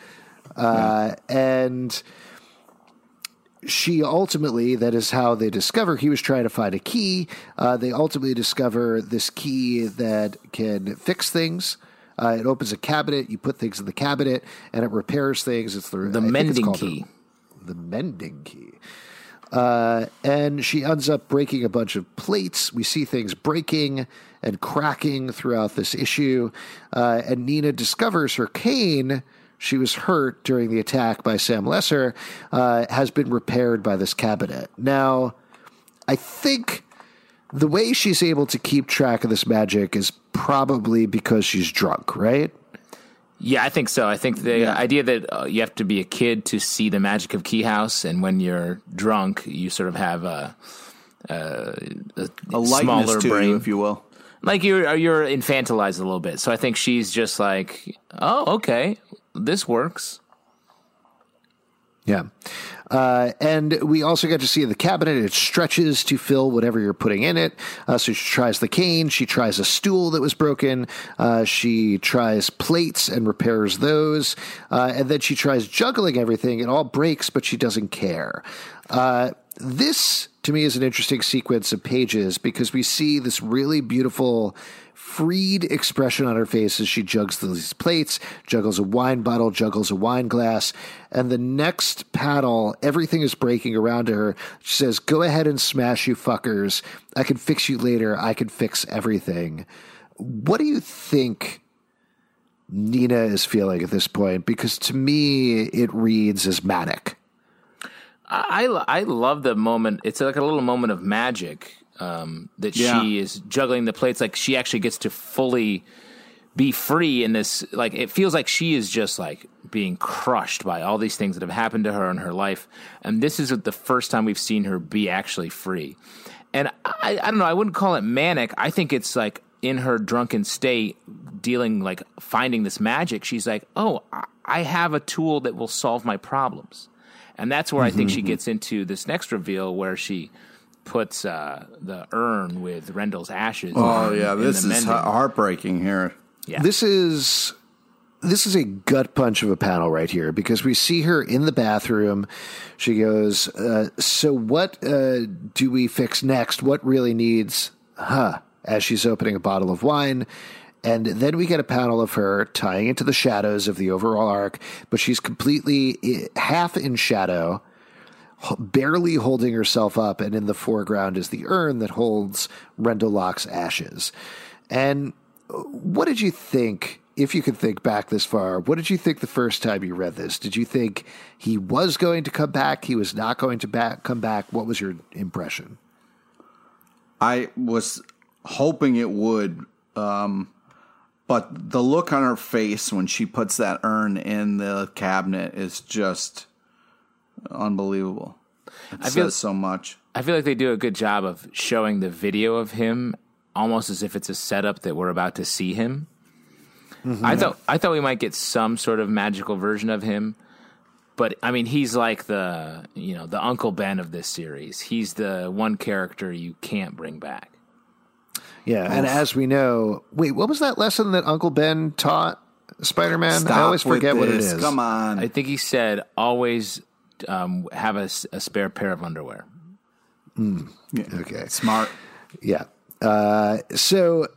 [SPEAKER 1] Uh, yeah. And she ultimately, that is how they discover he was trying to find a key. Uh, they ultimately discover this key that can fix things. Uh, it opens a cabinet. You put things in the cabinet, and it repairs things. It's the,
[SPEAKER 2] The
[SPEAKER 1] I
[SPEAKER 2] mending key.
[SPEAKER 1] The, the mending key. Uh, and she ends up breaking a bunch of plates. We see things breaking and cracking throughout this issue. Uh, and Nina discovers her cane. She was hurt during the attack by Sam Lesser, uh, has been repaired by this cabinet. Now, I think the way she's able to keep track of this magic is probably because she's drunk, right?
[SPEAKER 2] Yeah, I think so. I think the idea that uh, you have to be a kid to see the magic of Key House, and when you're drunk, you sort of have a, a, a,
[SPEAKER 3] A
[SPEAKER 2] smaller
[SPEAKER 3] to
[SPEAKER 2] brain,
[SPEAKER 3] you, if you will.
[SPEAKER 2] like you're you're infantilized a little bit. So I think she's just like, oh, okay, this works.
[SPEAKER 1] Yeah. Uh, and we also get to see the cabinet. It stretches to fill whatever you're putting in it. Uh, so she tries the cane. She tries a stool that was broken. Uh, she tries plates and repairs those. Uh, and then she tries juggling everything. It all breaks, but she doesn't care. Uh, this, to me, is an interesting sequence of pages because we see this really beautiful freed expression on her face as she jugs these plates, juggles a wine bottle, juggles a wine glass. And the next panel, everything is breaking around to her. She says, Go ahead and smash, you fuckers. I can fix you later. I can fix everything. What do you think Nina is feeling at this point? Because to me, it reads as manic.
[SPEAKER 2] I I love the moment. It's like a little moment of magic um, that
[SPEAKER 3] Yeah.
[SPEAKER 2] she is juggling the plates. Like she actually gets to fully be free in this. Like it feels like she is just like being crushed by all these things that have happened to her in her life, and this is the first time we've seen her be actually free. And I, I don't know. I wouldn't call it manic. I think it's like in her drunken state, dealing like finding this magic. She's like, oh, I- I have a tool that will solve my problems. And that's where I think she gets into this next reveal where she puts uh, the urn with Rendell's ashes.
[SPEAKER 3] Oh
[SPEAKER 2] in-
[SPEAKER 3] yeah,
[SPEAKER 2] in
[SPEAKER 3] this
[SPEAKER 2] the
[SPEAKER 3] is
[SPEAKER 2] mending.
[SPEAKER 3] heartbreaking here.
[SPEAKER 2] Yeah.
[SPEAKER 1] This is this is a gut punch of a panel right here because we see her in the bathroom. She goes, uh, "So what uh, do we fix next? What really needs?" Huh? As she's opening a bottle of wine. And then we get a panel of her tying into the shadows of the overall arc, but she's completely half in shadow, h- barely holding herself up, and in the foreground is the urn that holds Rendell Locke's ashes. And what did you think, if you could think back this far, what did you think the first time you read this? Did you think he was going to come back? He was not going to back, come back? What was your impression?
[SPEAKER 3] I was hoping it would, um, but the look on her face when she puts that urn in the cabinet is just unbelievable. It
[SPEAKER 2] I feel-
[SPEAKER 3] so much.
[SPEAKER 2] I feel like they do a good job of showing the video of him almost as if it's a setup that we're about to see him. Mm-hmm. I thought I thought we might get some sort of magical version of him, but I mean he's like the you know the Uncle Ben of this series. He's the one character you can't bring back.
[SPEAKER 1] Yeah, and as we know, wait, what was that lesson that Uncle Ben taught Spider Man? I always forget what it is.
[SPEAKER 3] Come on.
[SPEAKER 2] I think he said always um, have a spare pair of underwear.
[SPEAKER 1] Okay.
[SPEAKER 3] Smart.
[SPEAKER 1] Yeah. Uh, so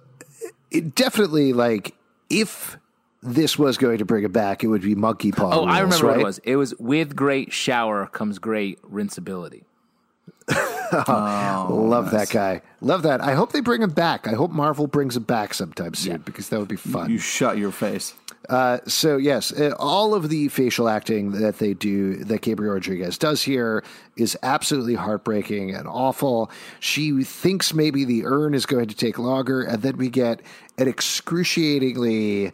[SPEAKER 1] it definitely, like, if this was going to bring it back, it would be monkey paw.
[SPEAKER 2] Oh, I
[SPEAKER 1] rules,
[SPEAKER 2] remember what it was. It was with great shower comes great rinsability.
[SPEAKER 1] Love that guy. Love that. I hope they bring him back. I hope Marvel brings him back sometime soon
[SPEAKER 2] Yeah.
[SPEAKER 1] because that would be fun.
[SPEAKER 3] You shut your face.
[SPEAKER 1] Uh, so yes, uh, all of the facial acting that they do, that Gabriel Rodriguez does here, is absolutely heartbreaking and awful. She thinks maybe the urn is going to take longer, and then we get an excruciatingly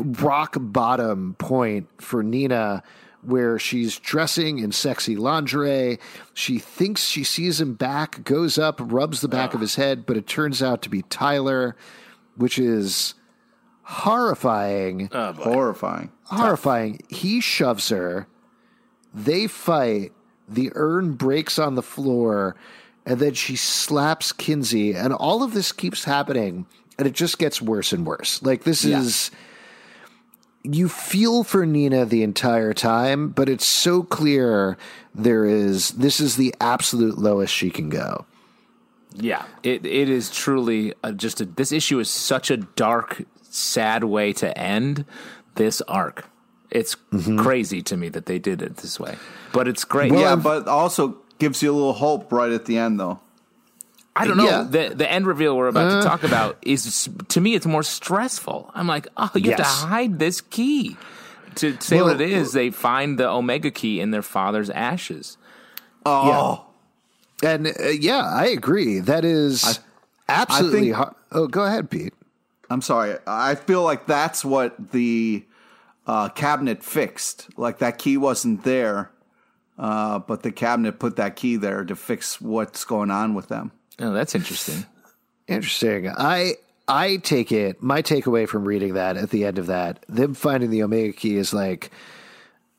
[SPEAKER 1] rock bottom point for Nina. Where she's dressing in sexy lingerie. She thinks she sees him back, goes up, rubs the back of his head, but it turns out to be Tyler, which is horrifying.
[SPEAKER 3] Horrifying.
[SPEAKER 1] horrifying. He shoves her. They fight. The urn breaks on the floor, and then she slaps Kinsey, and all of this keeps happening, and it just gets worse and worse. Like this is. You feel for Nina the entire time, but it's so clear there is this is the absolute lowest she can go.
[SPEAKER 2] Yeah, it it is truly uh just a, this issue is such a dark sad way to end this arc. It's
[SPEAKER 1] Mm-hmm.
[SPEAKER 2] crazy to me that they did it this way, but it's great.
[SPEAKER 3] yeah,
[SPEAKER 2] yeah,
[SPEAKER 3] but also gives you a little hope right at the end, though.
[SPEAKER 2] I don't know.
[SPEAKER 1] Yeah.
[SPEAKER 2] The the end reveal we're about
[SPEAKER 1] Uh.
[SPEAKER 2] to talk about is to me it's more stressful. I'm like, oh, you have to hide this key. To say
[SPEAKER 1] Well,
[SPEAKER 2] what it is, they find the Omega key in their father's ashes.
[SPEAKER 3] Oh, yeah.
[SPEAKER 1] And uh, yeah, I agree. That is absolutely.
[SPEAKER 3] think-
[SPEAKER 1] har- oh, go ahead, Pete.
[SPEAKER 3] I'm sorry. I feel like that's what the uh, cabinet fixed. Like that key wasn't there, uh, but the cabinet put that key there to fix what's going on with them.
[SPEAKER 2] Oh, that's interesting.
[SPEAKER 1] Interesting. I I take it. My takeaway from reading that at the end of that, them finding the Omega key is like,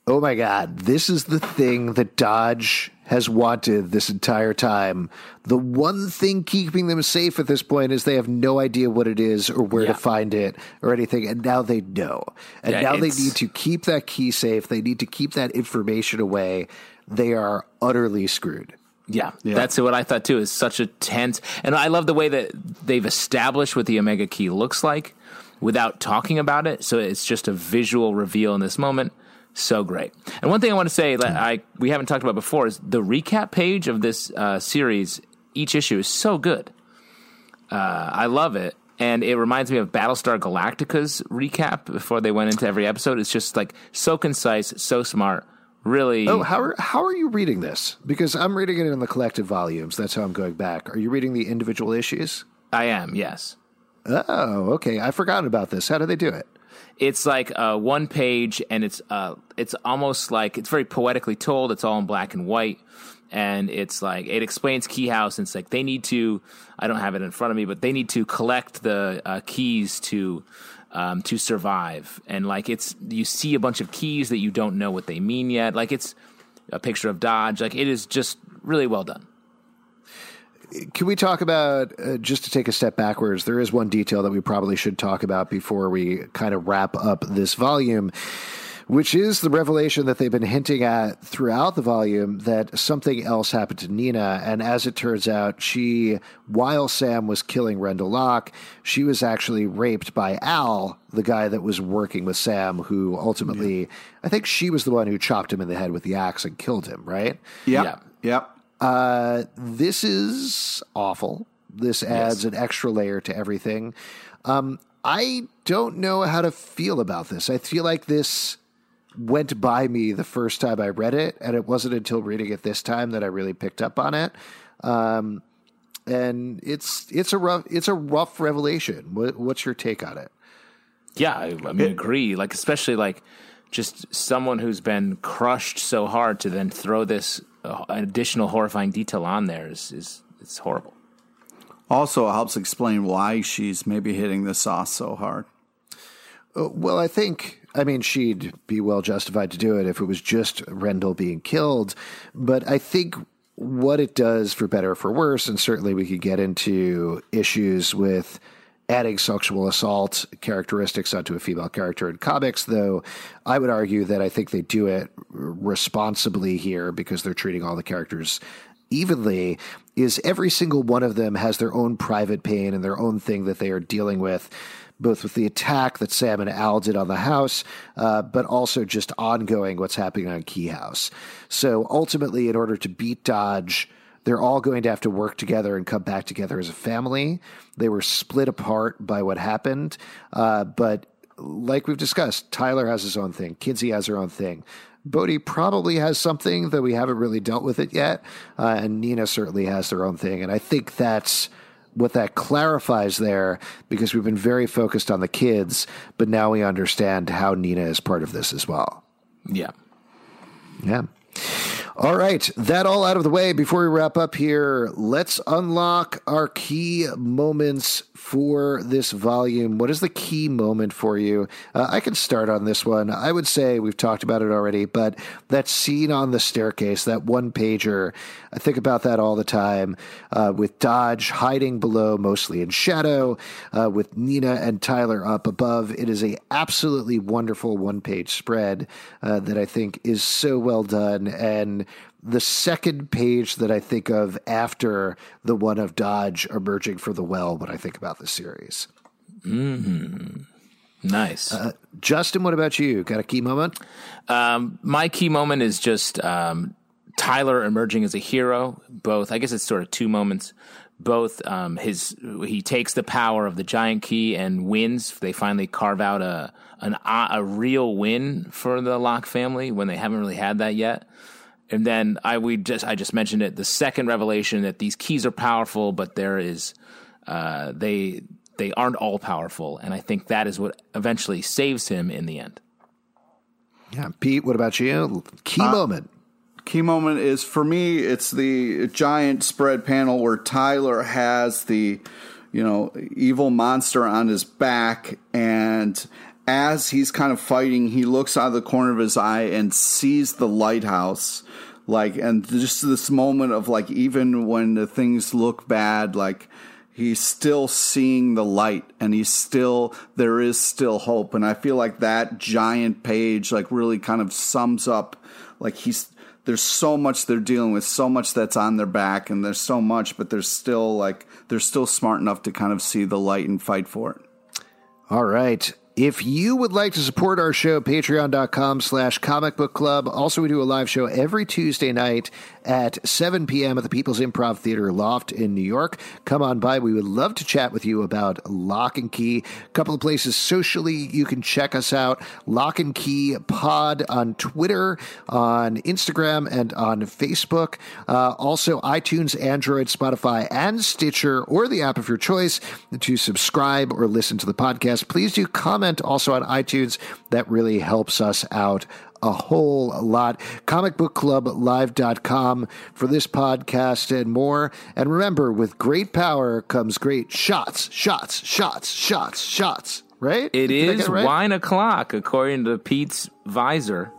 [SPEAKER 1] oh my god, this is the thing that Dodge has wanted this entire time. The one thing keeping them safe at this point is they have no idea what it is or where
[SPEAKER 2] Yeah.
[SPEAKER 1] to find it or anything, and now they know. And
[SPEAKER 2] Yeah,
[SPEAKER 1] now they need to keep that key safe. They need to keep that information away. They are utterly screwed.
[SPEAKER 2] Yeah, that's what I thought too. Is such a tense, and I love the way that they've established what the Omega Key looks like without talking about it. So it's just a visual reveal in this moment. So great. And one thing I want to say that I we haven't talked about before is the recap page of this uh, series. Each issue is so good. Uh, I love it. And it reminds me of Battlestar Galactica's recap before they went into every episode. It's just like so concise, so smart. Really,
[SPEAKER 1] Oh, how are how are you reading this? Because I'm reading it in the collected volumes. That's how I'm going back. Are you reading the individual issues?
[SPEAKER 2] I am. Yes.
[SPEAKER 1] Oh, okay. I forgot about this. How do they do it?
[SPEAKER 2] It's like uh, one page and it's uh, it's almost like it's very poetically told it's all in black and white and it's like it explains key house and it's like they need to i don't have it in front of me but they need to collect the uh, keys to um, to survive. And like it's you see a bunch of keys that you don't know what they mean yet. Like it's a picture of dodge. Like it is just really well done
[SPEAKER 1] Can we talk about uh, just to take a step backwards? There is one detail that we probably should talk about before we kind of wrap up this volume, which is the revelation that they've been hinting at throughout the volume that something else happened to Nina. And as it turns out, she, while Sam was killing Rendell Locke, she was actually raped by Al, the guy that was working with Sam, who ultimately, I think she was the one who chopped him in the head with the axe and killed him, right?
[SPEAKER 3] Yep.
[SPEAKER 2] Yeah.
[SPEAKER 3] Yep.
[SPEAKER 1] Uh, this is awful. This adds an extra layer to everything. Um, I don't know how to feel about this. I feel like this went by me the first time I read it, and it wasn't until reading it this time that I really picked up on it. Um, and it's it's a rough it's a rough revelation. What, what's your take on it?
[SPEAKER 2] Yeah, I, I mean, agree. Like, especially like just someone who's been crushed so hard to then throw this uh, additional horrifying detail on there is is it's horrible.
[SPEAKER 3] Also, it helps explain why she's maybe hitting the sauce so hard.
[SPEAKER 1] Uh, Well, I think, I mean, she'd be well justified to do it if it was just Rendell being killed. But I think what it does, for better or for worse, and certainly we could get into issues with adding sexual assault characteristics onto a female character in comics, though I would argue that I think they do it responsibly here because they're treating all the characters evenly is every single one of them has their own private pain and their own thing that they are dealing with both with the attack that Sam and Al did on the house, uh, but also just ongoing what's happening on Key House. So ultimately, in order to beat Dodge, they're all going to have to work together and come back together as a family. They were split apart by what happened, uh, but like we've discussed, Tyler has his own thing. Kinsey has her own thing. Bode probably has something that we haven't really dealt with it yet, uh, and Nina certainly has their own thing. And I think that's what that clarifies there because we've been very focused on the kids, but now we understand how Nina is part of this as well.
[SPEAKER 2] Yeah.
[SPEAKER 1] Yeah. All right, that all out of the way. Before we wrap up here, let's unlock our key moments for this volume. What is the key moment for you? Uh, I can start on this one. I would say we've talked about it already, but that scene on the staircase, that one pager, I think about that all the time uh, with Dodge hiding below, mostly in shadow, uh, with Nina and Tyler up above. It is a absolutely wonderful one page spread uh, that I think is so well done. And the second page that I think of after the one of Dodge emerging from the well when I think about the series.
[SPEAKER 2] Nice.
[SPEAKER 1] Uh, Justin, what about you? Got a key moment?
[SPEAKER 2] Um, my key moment is just um, Tyler emerging as a hero. Both, I guess it's sort of two moments. Both um, his he takes the power of the giant key and wins. They finally carve out a an, a real win for the Locke family when they haven't really had that yet. And then I we just I just mentioned it. The second revelation that these keys are powerful, but there is uh, they they aren't all powerful, and I think that is what eventually saves him in the end.
[SPEAKER 1] Yeah, Pete, what about you? Key uh, moment.
[SPEAKER 3] Key moment is for me. It's the giant spread panel where Tyler has the you know evil monster on his back and as he's kind of fighting, he looks out of the corner of his eye and sees the lighthouse. Like, and just this moment of like, even when the things look bad, like, he's still seeing the light and he's still, there is still hope. And I feel like that giant page, like, really kind of sums up, like, he's, there's so much they're dealing with, so much that's on their back, and there's so much, but they're still like, they're still smart enough to kind of see the light and fight for it.
[SPEAKER 1] All right. If you would like to support our show, patreon.com slash comic book club. Also, we do a live show every Tuesday night at 7 p.m. at the People's Improv Theater Loft in New York. Come on by. We would love to chat with you about Locke and Key. A couple of places socially you can check us out. Locke and Key Pod on Twitter, on Instagram, and on Facebook. Uh, also, iTunes, Android, Spotify, and Stitcher, or the app of your choice to subscribe or listen to the podcast. Please do comment also on iTunes. That really helps us out a whole lot. Comicbookclublive.com for this podcast and more. And remember, with great power comes great shots, shots, shots, shots, shots. Right?
[SPEAKER 2] It Did is right? wine o'clock, according to Pete's visor.